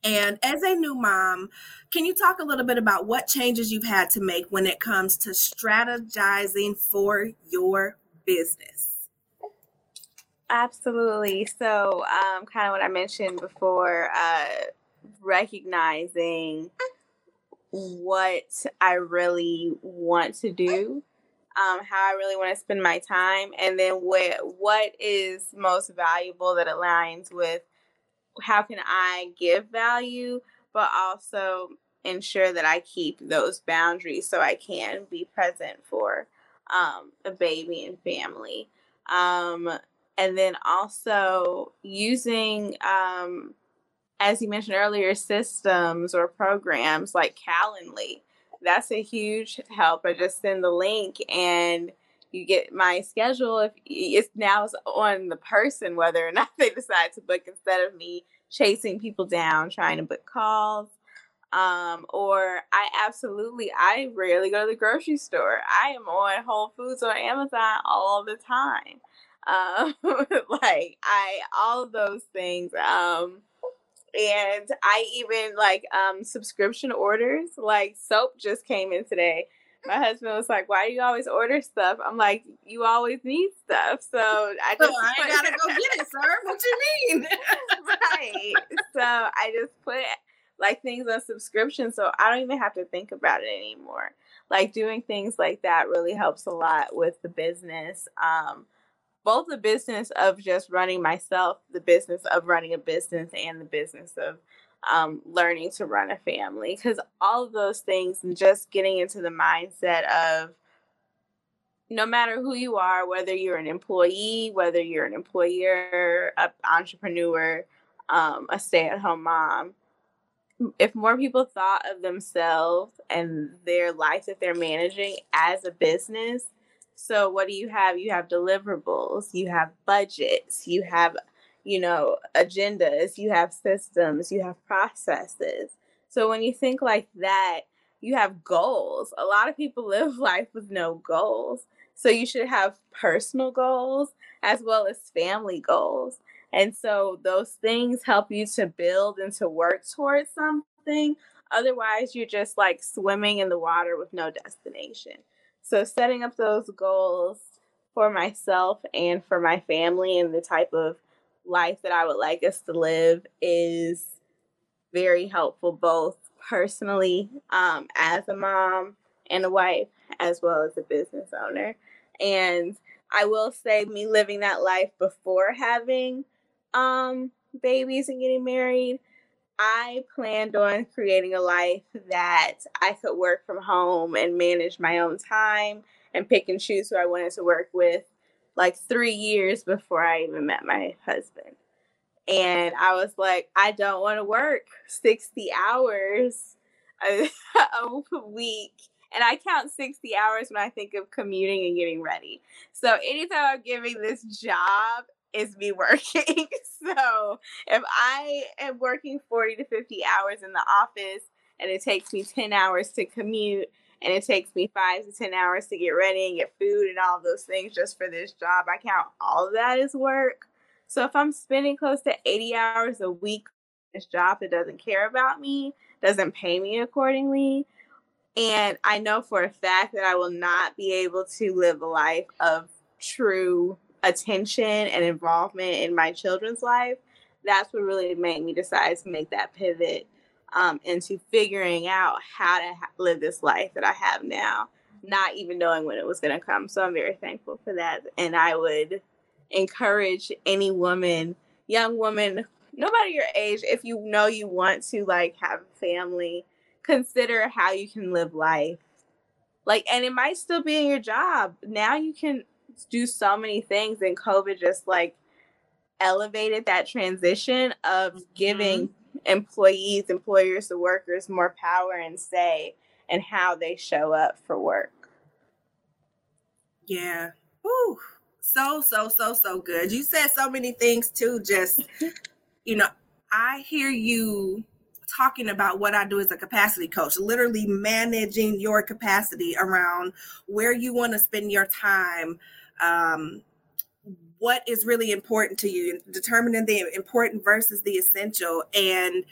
And as a new mom, can you talk a little bit about what changes you've had to make when it comes to strategizing for your business? Absolutely. So, um, kind of what I mentioned before, uh, recognizing what I really want to do, um, how I really want to spend my time, and then what what is most valuable that aligns with how can I give value, but also ensure that I keep those boundaries so I can be present for um, a baby and family. Um, and then also using um, as you mentioned earlier, systems or programs like Calendly. That's a huge help. I just send the link and you get my schedule. If it's now on the person whether or not they decide to book instead of me chasing people down, trying to book calls. Um, or I absolutely, I rarely go to the grocery store. I am on Whole Foods or Amazon all the time. Um, like I, all those things. Um, and I even like um subscription orders. Like soap just came in today. My husband was like, "Why do you always order stuff?" I'm like, "You always need stuff, so I just so I put- gotta go get it, sir. What you mean?" right. So I just put like things on subscription, so I don't even have to think about it anymore. Like doing things like that really helps a lot with the business. Um, both the business of just running myself, the business of running a business, and the business of um, learning to run a family. Because all of those things and just getting into the mindset of no matter who you are, whether you're an employee, whether you're an employer, an entrepreneur, um, a stay at home mom, if more people thought of themselves and their life that they're managing as a business, so what do you have? You have deliverables, you have budgets, you have, you know, agendas, you have systems, you have processes. So when you think like that, you have goals. A lot of people live life with no goals. So you should have personal goals as well as family goals. And so those things help you to build and to work towards something. Otherwise, you're just like swimming in the water with no destination. So, setting up those goals for myself and for my family and the type of life that I would like us to live is very helpful, both personally um, as a mom and a wife, as well as a business owner. And I will say, me living that life before having um, babies and getting married, I planned on creating a life that I could work from home and manage my own time and pick and choose who I wanted to work with like three years before I even met my husband. And I was like, I don't want to work 60 hours a, a week. And I count 60 hours when I think of commuting and getting ready. So anytime I'm giving this job, is me working. so if I am working 40 to 50 hours in the office and it takes me 10 hours to commute and it takes me five to 10 hours to get ready and get food and all those things just for this job, I count all of that as work. So if I'm spending close to 80 hours a week this job that doesn't care about me, doesn't pay me accordingly, and I know for a fact that I will not be able to live a life of true attention and involvement in my children's life, that's what really made me decide to make that pivot um, into figuring out how to ha- live this life that I have now, not even knowing when it was going to come. So I'm very thankful for that. And I would encourage any woman, young woman, no matter your age, if you know you want to like have a family, consider how you can live life. Like, and it might still be in your job. Now you can do so many things and covid just like elevated that transition of giving mm-hmm. employees employers the workers more power and say and how they show up for work. Yeah. Ooh, so so so so good. You said so many things too just you know i hear you talking about what I do as a capacity coach, literally managing your capacity around where you want to spend your time, um, what is really important to you, determining the important versus the essential. And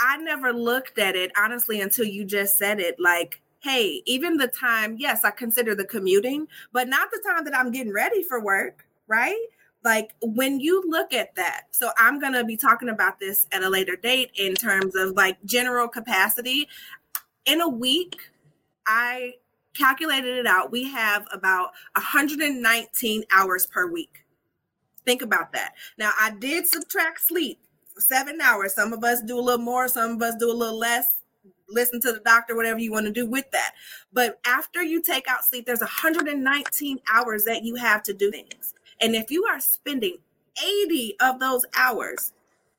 I never looked at it honestly until you just said it like, hey, even the time, yes, I consider the commuting, but not the time that I'm getting ready for work, right? Like when you look at that, so I'm going to be talking about this at a later date in terms of like general capacity. In a week, I calculated it out. We have about 119 hours per week. Think about that. Now, I did subtract sleep seven hours. Some of us do a little more, some of us do a little less. Listen to the doctor, whatever you want to do with that. But after you take out sleep, there's 119 hours that you have to do things. And if you are spending 80 of those hours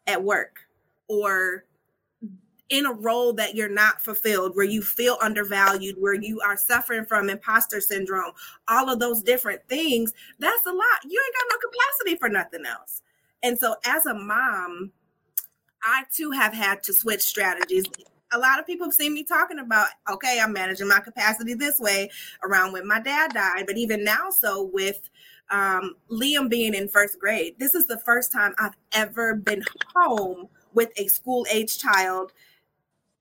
at work or in a role that you're not fulfilled, where you feel undervalued, where you are suffering from imposter syndrome, all of those different things, that's a lot. You ain't got no capacity for nothing else. And so, as a mom, I too have had to switch strategies. A lot of people have seen me talking about, okay, I'm managing my capacity this way around when my dad died, but even now, so with um, Liam being in first grade, this is the first time I've ever been home with a school age child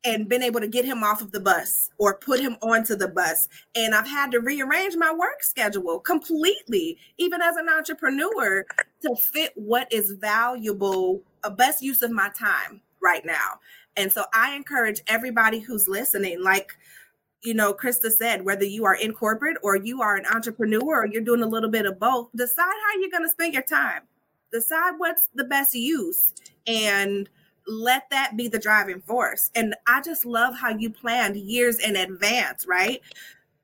and been able to get him off of the bus or put him onto the bus. And I've had to rearrange my work schedule completely, even as an entrepreneur, to fit what is valuable, a best use of my time right now. And so I encourage everybody who's listening, like, you know, Krista said, whether you are in corporate or you are an entrepreneur or you're doing a little bit of both, decide how you're going to spend your time. Decide what's the best use and let that be the driving force. And I just love how you planned years in advance, right?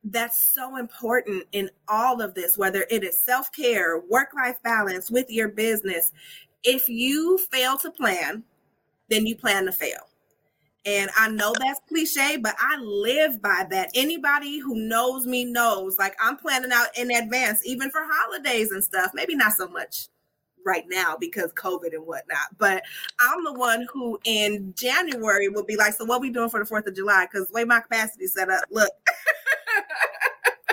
That's so important in all of this, whether it is self care, work life balance with your business. If you fail to plan, then you plan to fail. And I know that's cliche, but I live by that. Anybody who knows me knows like I'm planning out in advance, even for holidays and stuff. Maybe not so much right now because COVID and whatnot. But I'm the one who in January will be like, so what we doing for the 4th of July? Because way my capacity set up, look.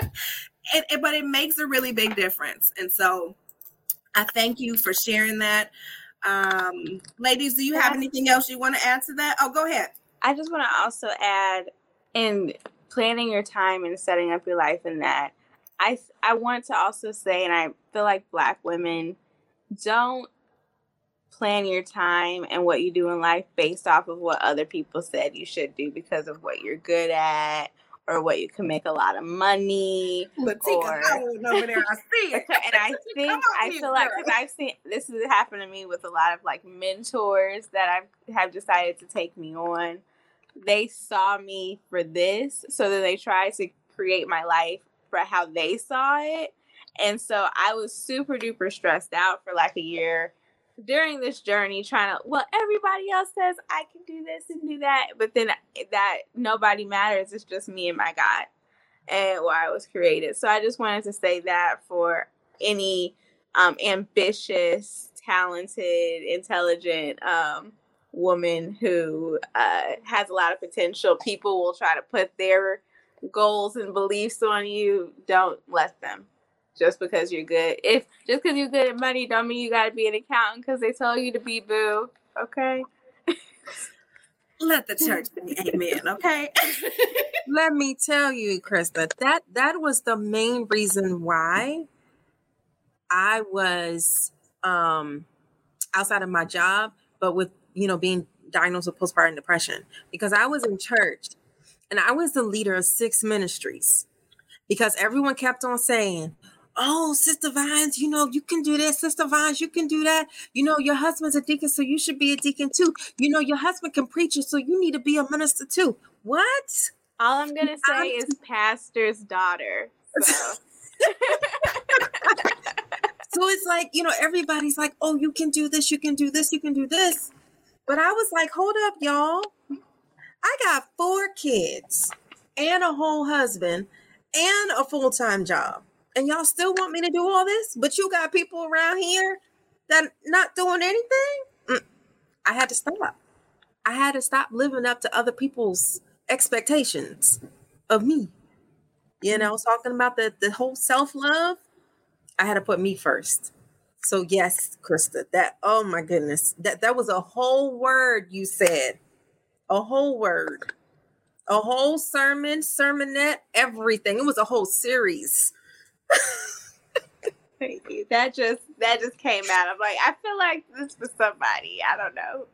and, and, but it makes a really big difference. And so I thank you for sharing that. Um, ladies, do you have anything else you want to add to that? Oh, go ahead. I just want to also add in planning your time and setting up your life in that. I I want to also say, and I feel like Black women don't plan your time and what you do in life based off of what other people said you should do because of what you're good at or what you can make a lot of money. Latika, or, over there, I see it. and I think I feel like because I've seen this has happened to me with a lot of like mentors that I've have decided to take me on. They saw me for this, so then they tried to create my life for how they saw it. And so I was super duper stressed out for like a year during this journey trying to well everybody else says I can do this and do that but then that nobody matters it's just me and my God and why I was created. So I just wanted to say that for any um, ambitious, talented, intelligent um, woman who uh, has a lot of potential. People will try to put their goals and beliefs on you. Don't let them just because you're good. If just because you're good at money, don't mean you got to be an accountant because they told you to be boo. Okay. Let the church say amen. Okay. Let me tell you, Krista, that that was the main reason why I was um outside of my job, but with you know being diagnosed with postpartum depression because I was in church and I was the leader of six ministries because everyone kept on saying, oh, Sister Vines, you know, you can do this. Sister Vines, you can do that. You know, your husband's a deacon, so you should be a deacon too. You know, your husband can preach it, so you need to be a minister too. What? All I'm going to say I'm... is pastor's daughter. So. so it's like, you know, everybody's like, oh, you can do this, you can do this, you can do this. But I was like, hold up, y'all. I got four kids and a whole husband and a full time job and y'all still want me to do all this, but you got people around here that not doing anything. Mm. I had to stop. I had to stop living up to other people's expectations of me. You know, talking about the the whole self love. I had to put me first. So yes, Krista, that oh my goodness, that that was a whole word you said, a whole word, a whole sermon, sermonette, everything. It was a whole series Thank you. That just that just came out. I'm like, I feel like this was somebody. I don't know.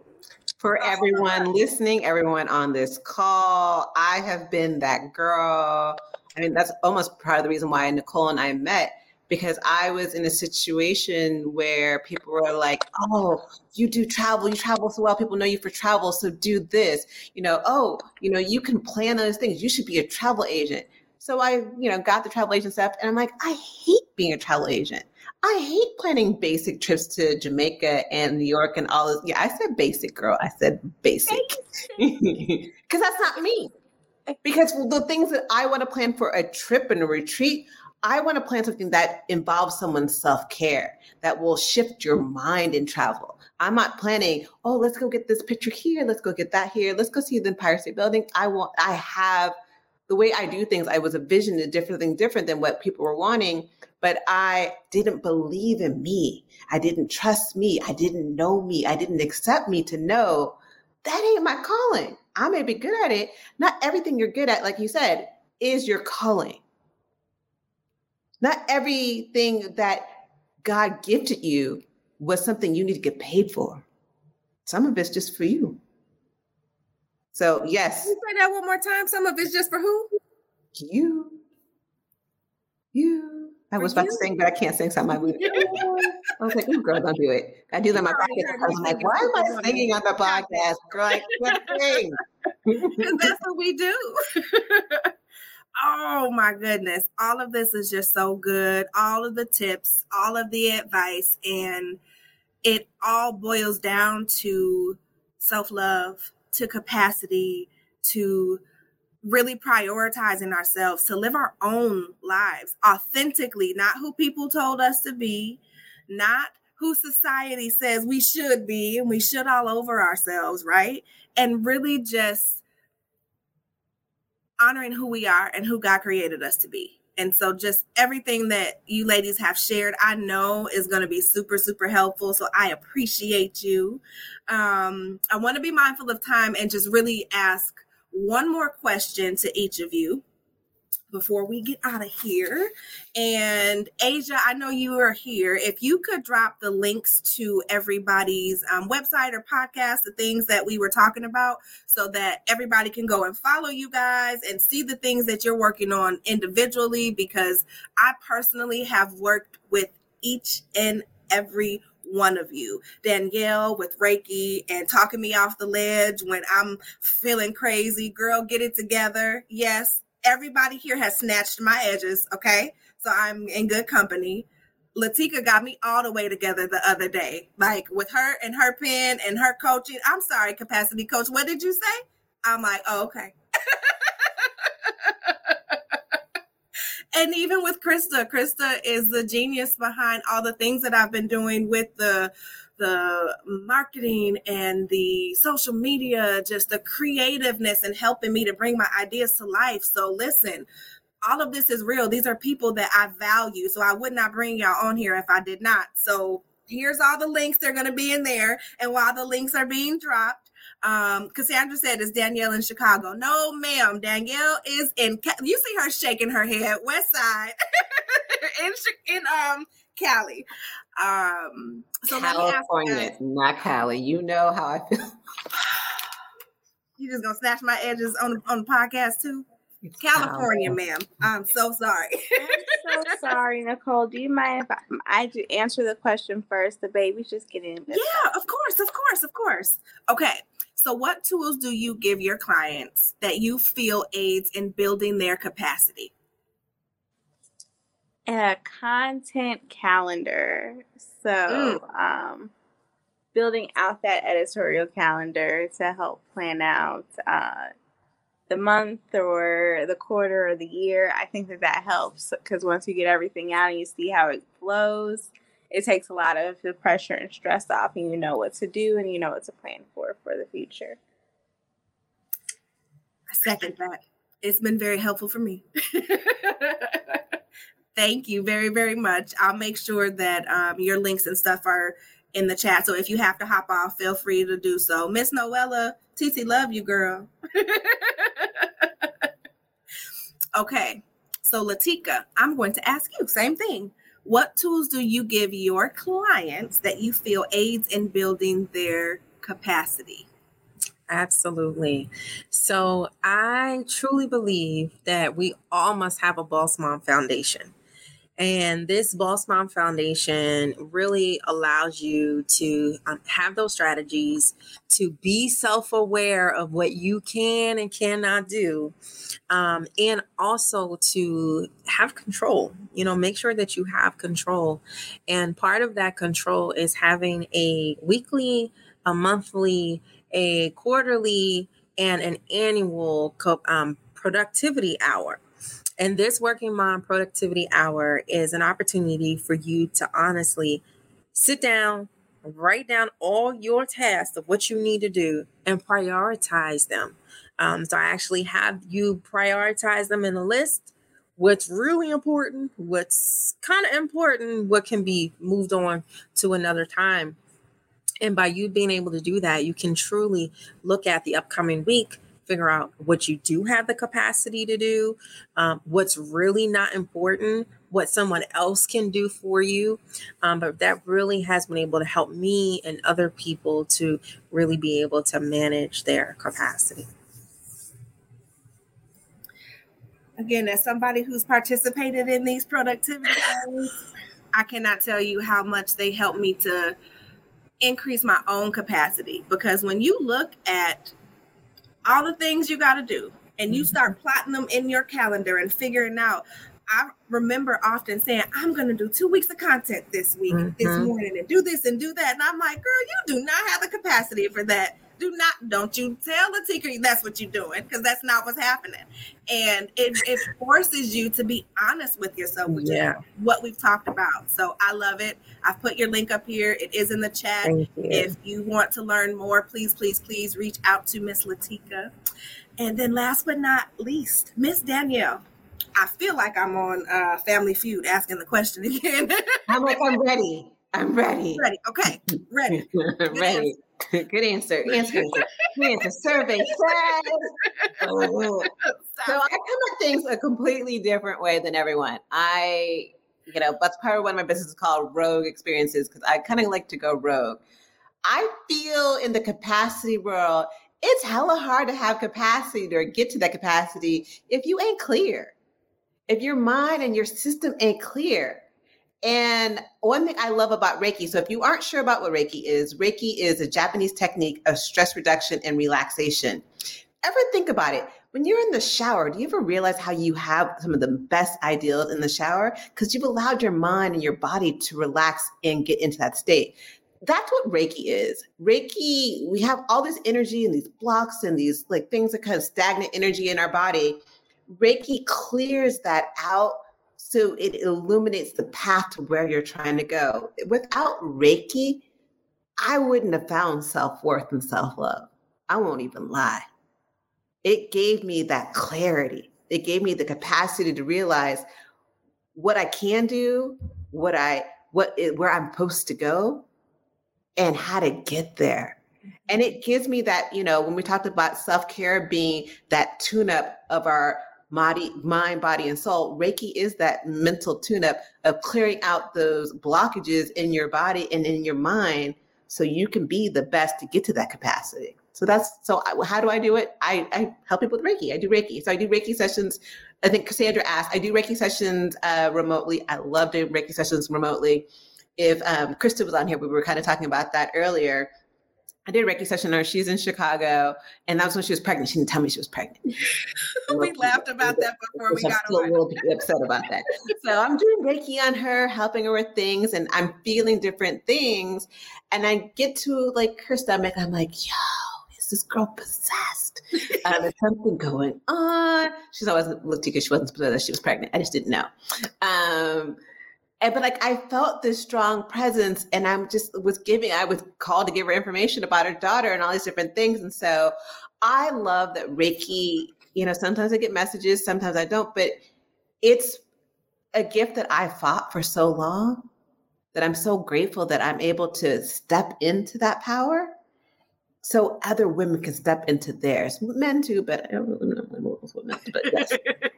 For everyone listening, everyone on this call, I have been that girl. I mean, that's almost part of the reason why Nicole and I met because I was in a situation where people were like, "Oh, you do travel, you travel so well. People know you for travel, so do this." You know, "Oh, you know, you can plan those things. You should be a travel agent." So I, you know, got the travel agent stuff and I'm like, I hate being a travel agent. I hate planning basic trips to Jamaica and New York and all this. Yeah, I said basic, girl. I said basic. Because that's not me. Eh. Because the things that I want to plan for a trip and a retreat I want to plan something that involves someone's self care that will shift your mind in travel. I'm not planning, oh, let's go get this picture here, let's go get that here, let's go see the Empire State Building. I want, I have the way I do things, I was a vision of different things different than what people were wanting, but I didn't believe in me. I didn't trust me. I didn't know me. I didn't accept me to know that ain't my calling. I may be good at it. Not everything you're good at, like you said, is your calling. Not everything that God gifted you was something you need to get paid for. Some of it's just for you. So yes. Can you say that one more time. Some of it's just for who? You. You. I was about to sing, but I can't sing something. I was like, oh, girl, don't do it. I do that on my podcast. I was like, why am I singing on the podcast? Girl, I can't sing. that's what we do. oh my goodness. All of this is just so good. All of the tips, all of the advice, and it all boils down to self love, to capacity, to really prioritizing ourselves to live our own lives authentically, not who people told us to be, not who society says we should be, and we should all over ourselves, right? And really just honoring who we are and who God created us to be. And so, just everything that you ladies have shared, I know is going to be super, super helpful. So, I appreciate you. Um, I want to be mindful of time and just really ask one more question to each of you before we get out of here. And Asia, I know you are here. If you could drop the links to everybody's um, website or podcast, the things that we were talking about, so that everybody can go and follow you guys and see the things that you're working on individually, because I personally have worked with each and every one of you. Danielle with Reiki and talking me off the ledge when I'm feeling crazy. Girl, get it together. Yes, everybody here has snatched my edges. Okay. So I'm in good company. Latika got me all the way together the other day, like with her and her pen and her coaching. I'm sorry, capacity coach. What did you say? I'm like, oh, okay. and even with Krista, Krista is the genius behind all the things that I've been doing with the the marketing and the social media, just the creativeness and helping me to bring my ideas to life. So listen, all of this is real. These are people that I value. So I would not bring y'all on here if I did not. So here's all the links. They're going to be in there. And while the links are being dropped, um, Cassandra said, "Is Danielle in Chicago?" No, ma'am. Danielle is in. You see her shaking her head. West Side, in in um Cali. Um, so California, not Cali. You know how I feel. you just gonna snatch my edges on on the podcast too. It's California, ma'am. I'm so sorry. I'm so sorry, Nicole. Do you mind if I, I do answer the question first? The baby's just getting. Yeah, of course, of course, of course. Okay. So, what tools do you give your clients that you feel aids in building their capacity? A content calendar. So, mm. um, building out that editorial calendar to help plan out uh, the month or the quarter or the year. I think that that helps because once you get everything out and you see how it flows, it takes a lot of the pressure and stress off and you know what to do and you know what to plan for for the future i second that it's been very helpful for me thank you very very much i'll make sure that um, your links and stuff are in the chat so if you have to hop off feel free to do so miss noella tt love you girl okay so latika i'm going to ask you same thing what tools do you give your clients that you feel aids in building their capacity? Absolutely. So I truly believe that we all must have a Boss Mom Foundation. And this Boss Mom Foundation really allows you to um, have those strategies, to be self aware of what you can and cannot do, um, and also to have control. You know, make sure that you have control. And part of that control is having a weekly, a monthly, a quarterly, and an annual um, productivity hour And this Working Mom Productivity Hour is an opportunity for you to honestly sit down, write down all your tasks of what you need to do, and prioritize them. Um, so I actually have you prioritize them in a list. What's really important, what's kind of important, what can be moved on to another time. And by you being able to do that, you can truly look at the upcoming week figure out what you do have the capacity to do, um, what's really not important, what someone else can do for you. Um, but that really has been able to help me and other people to really be able to manage their capacity. Again, as somebody who's participated in these productivity I cannot tell you how much they help me to increase my own capacity because when you look at all the things you got to do and you mm-hmm. start plotting them in your calendar and figuring out I remember often saying, I'm going to do two weeks of content this week, mm-hmm. this morning, and do this and do that. And I'm like, girl, you do not have the capacity for that. Do not, don't you tell the tinker that's what you're doing because that's not what's happening. And it, it forces you to be honest with yourself, which yeah. is what we've talked about. So I love it. I've put your link up here. It is in the chat. You. If you want to learn more, please, please, please reach out to Miss Latika. And then last but not least, Miss Danielle. I feel like I'm on uh, Family Feud asking the question again. I'm like, I'm ready. I'm ready. Ready. Okay. Ready. ready. Good answer. Answer. Good answer. Survey says. Oh. So I come at things a completely different way than everyone. I, you know, that's part of one of my businesses called Rogue Experiences because I kind of like to go rogue. I feel in the capacity world, it's hella hard to have capacity or get to that capacity if you ain't clear. If your mind and your system ain't clear and one thing I love about Reiki, so if you aren't sure about what Reiki is, Reiki is a Japanese technique of stress reduction and relaxation. Ever think about it? When you're in the shower, do you ever realize how you have some of the best ideas in the shower? Because you've allowed your mind and your body to relax and get into that state. That's what Reiki is. Reiki, we have all this energy and these blocks and these like things that kind of stagnant energy in our body. Reiki clears that out so it illuminates the path to where you're trying to go. Without Reiki, I wouldn't have found self worth and self love. I won't even lie. It gave me that clarity. It gave me the capacity to realize what I can do, what I what where I'm supposed to go, and how to get there. Mm-hmm. And it gives me that, you know, when we talked about self care being that tune up of our body, mind, body, and soul. Reiki is that mental tune up of clearing out those blockages in your body and in your mind so you can be the best to get to that capacity. So that's so I, how do I do it? I, I help people with Reiki. I do Reiki. So I do Reiki sessions. I think Cassandra asked, I do Reiki sessions uh, remotely. I love doing Reiki sessions remotely. If um, Krista was on here, we were kind of talking about that earlier. I did a Reiki session on her. She's in Chicago, and that was when she was pregnant. She didn't tell me she was pregnant. we laughed about that before we got I'm still a little bit upset about that. so I'm doing Reiki on her, helping her with things, and I'm feeling different things. And I get to like her stomach, I'm like, yo, is this girl possessed? um, there's something going on. She's always looked because she wasn't supposed that she was pregnant. I just didn't know. Um, and but like I felt this strong presence, and I'm just was giving. I was called to give her information about her daughter and all these different things, and so I love that Reiki. You know, sometimes I get messages, sometimes I don't, but it's a gift that I fought for so long that I'm so grateful that I'm able to step into that power so other women can step into theirs. Men too, but I don't know women, but yes.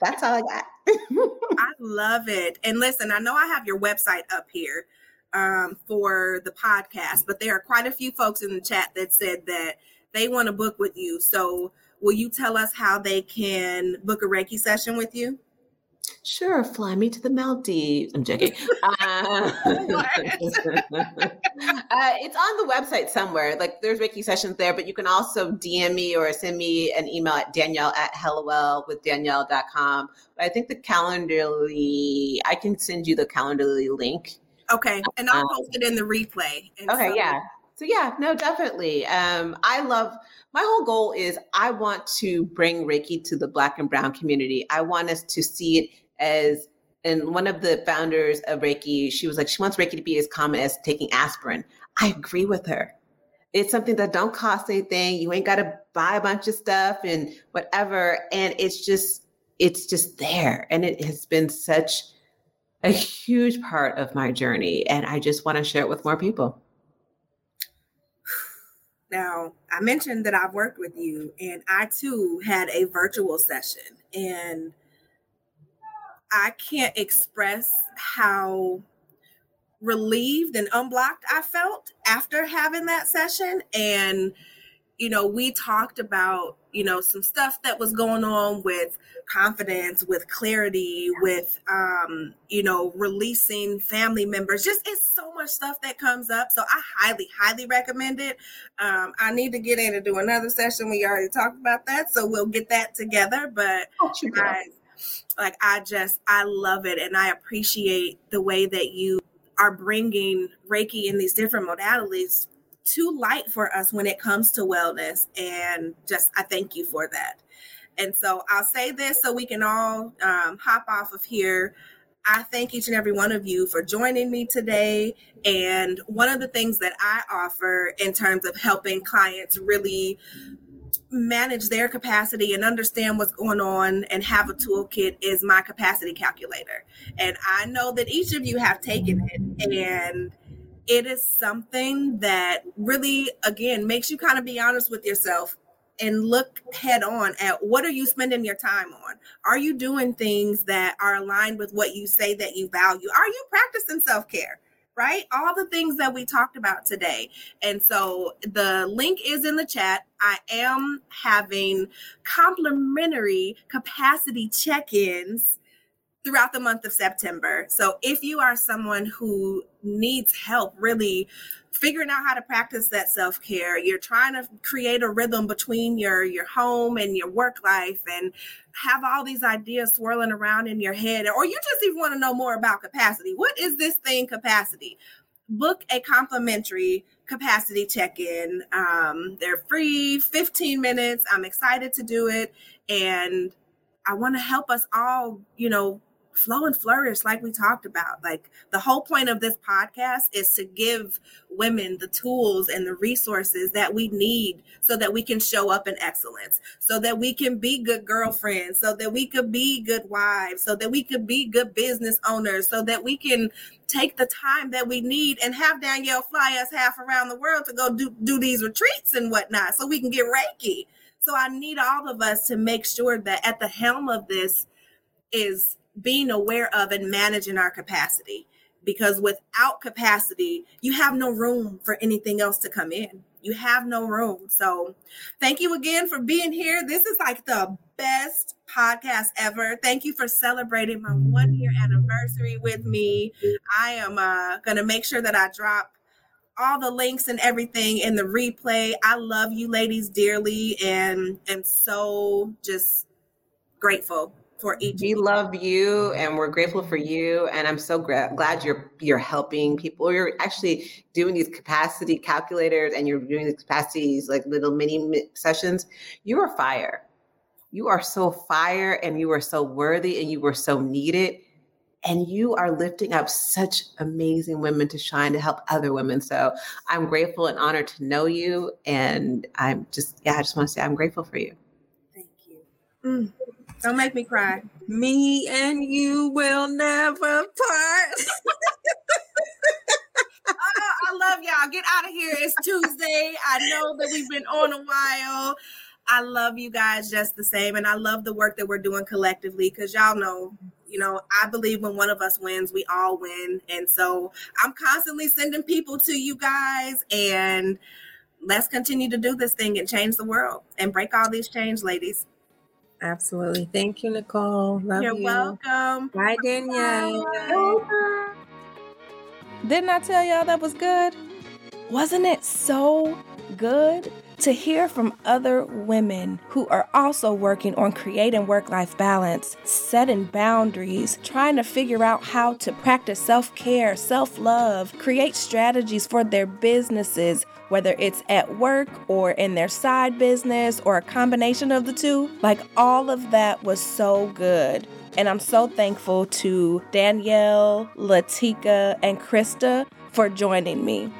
That's all I got. I love it. And listen, I know I have your website up here um, for the podcast, but there are quite a few folks in the chat that said that they want to book with you. So, will you tell us how they can book a Reiki session with you? Sure, fly me to the Maldives. I'm joking. Uh, uh, it's on the website somewhere. Like there's Reiki sessions there, but you can also DM me or send me an email at Danielle at hellowell with Danielle.com. But I think the Calendly, I can send you the Calendly link. Okay. And I'll um, post it in the replay. Okay, so, yeah. So yeah, no, definitely. Um, I love my whole goal is I want to bring Reiki to the Black and Brown community. I want us to see it as and one of the founders of Reiki, she was like, she wants Reiki to be as common as taking aspirin. I agree with her. It's something that don't cost anything. You ain't got to buy a bunch of stuff and whatever. And it's just, it's just there. And it has been such a huge part of my journey. And I just want to share it with more people. Now, I mentioned that I've worked with you, and I too had a virtual session. And I can't express how relieved and unblocked I felt after having that session. And, you know, we talked about, you know, some stuff that was going on with confidence, with clarity, with, um, you know, releasing family members. Just it's so much stuff that comes up. So I highly, highly recommend it. Um, I need to get in and do another session. We already talked about that. So we'll get that together. But oh, guys, like I just, I love it. And I appreciate the way that you are bringing Reiki in these different modalities to light for us when it comes to wellness. And just, I thank you for that. And so I'll say this so we can all um, hop off of here. I thank each and every one of you for joining me today. And one of the things that I offer in terms of helping clients really manage their capacity and understand what's going on and have a toolkit is my capacity calculator. And I know that each of you have taken it and it is something that really again makes you kind of be honest with yourself and look head on at what are you spending your time on are you doing things that are aligned with what you say that you value are you practicing self-care right? All the things that we talked about today. And so the link is in the chat. I am having complimentary capacity check ins throughout the month of September. So if you are someone who needs help really figuring out how to practice that self-care you're trying to create a rhythm between your your home and your work life and have all these ideas swirling around in your head or you just even want to know more about capacity what is this thing capacity book a complimentary capacity check-in um, they're free 15 minutes i'm excited to do it and i want to help us all you know flow and flourish like we talked about. Like the whole point of this podcast is to give women the tools and the resources that we need so that we can show up in excellence so that we can be good girlfriends so that we could be good wives so that we could be good business owners so that we can take the time that we need and have danielle fly us half around the world to go do, do these retreats and whatnot so we can get reiki. So i need all of us to make sure that at the helm of this is being aware of and managing our capacity. Because without capacity you have no room for anything else to come in. You have no room. So thank you again for being here. This is like the best podcast ever. Thank you for celebrating my one year anniversary with me. I am uh, gonna make sure that i drop all the links and everything in the replay. I love you ladies dearly and am so just grateful for each. We love you and we're grateful for you. And I'm so gra- glad you're you're helping people. You're actually doing these capacity calculators and you're doing these capacities like little mini sessions. You are fire. You are so fire and you are so worthy and you were so needed. And you are lifting up such amazing women to shine to help other women. So I'm grateful and honored to know you. And I'm just, yeah, I just want to say I'm grateful for you. Thank you. Mm. Don't make me cry. Me and you will never part. oh, I love y'all. Get out of here. It's Tuesday. I know that we've been on a while. I love you guys just the same. And I love the work that we're doing collectively because y'all know, you know, I believe when one of us wins, we all win. And so I'm constantly sending people to you guys and let's continue to do this thing and change the world and break all these chains, ladies. Absolutely. Thank you, Nicole. Love You're you. welcome. Bye, Danielle. Bye. Didn't I tell y'all that was good? Wasn't it so good to hear from other women who are also working on creating work life balance, setting boundaries, trying to figure out how to practice self care, self love, create strategies for their businesses whether it's at work or in their side business or a combination of the two. Like all of that was so good. And I'm so thankful to Danielle, Latika, and Krista for joining me.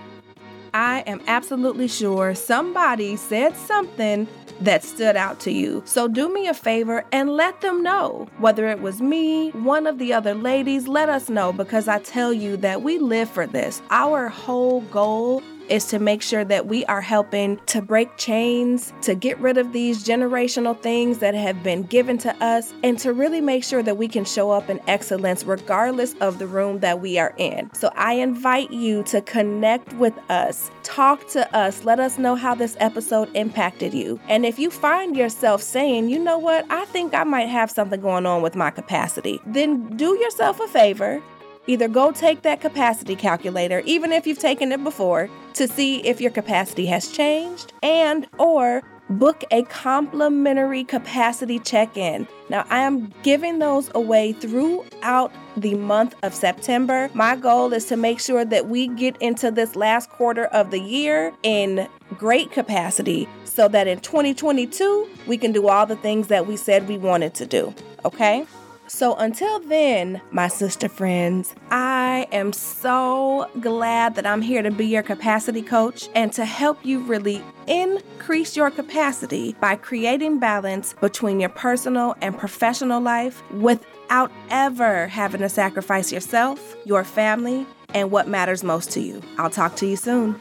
I am absolutely sure somebody said something that stood out to you. So do me a favor and let them know. Whether it was me, one of the other ladies, let us know because I tell you that we live for this. Our whole goal is to make sure that we are helping to break chains, to get rid of these generational things that have been given to us, and to really make sure that we can show up in excellence regardless of the room that we are in. So I invite you to connect with us, talk to us, let us know how this episode impacted you. And if you find yourself saying, you know what, I think I might have something going on with my capacity, then do yourself a favor Either go take that capacity calculator, even if you've taken it before, to see if your capacity has changed, and or book a complimentary capacity check-in. Now, I am giving those away throughout the month of September. My goal is to make sure that we get into this last quarter of the year in great capacity so that in 2022 we can do all the things that we said we wanted to do. Okay? So until then, my sister friends, I am so glad that I'm here to be your capacity coach and to help you really increase your capacity by creating balance between your personal and professional life without ever having to sacrifice yourself, your family, and what matters most to you. I'll talk to you soon.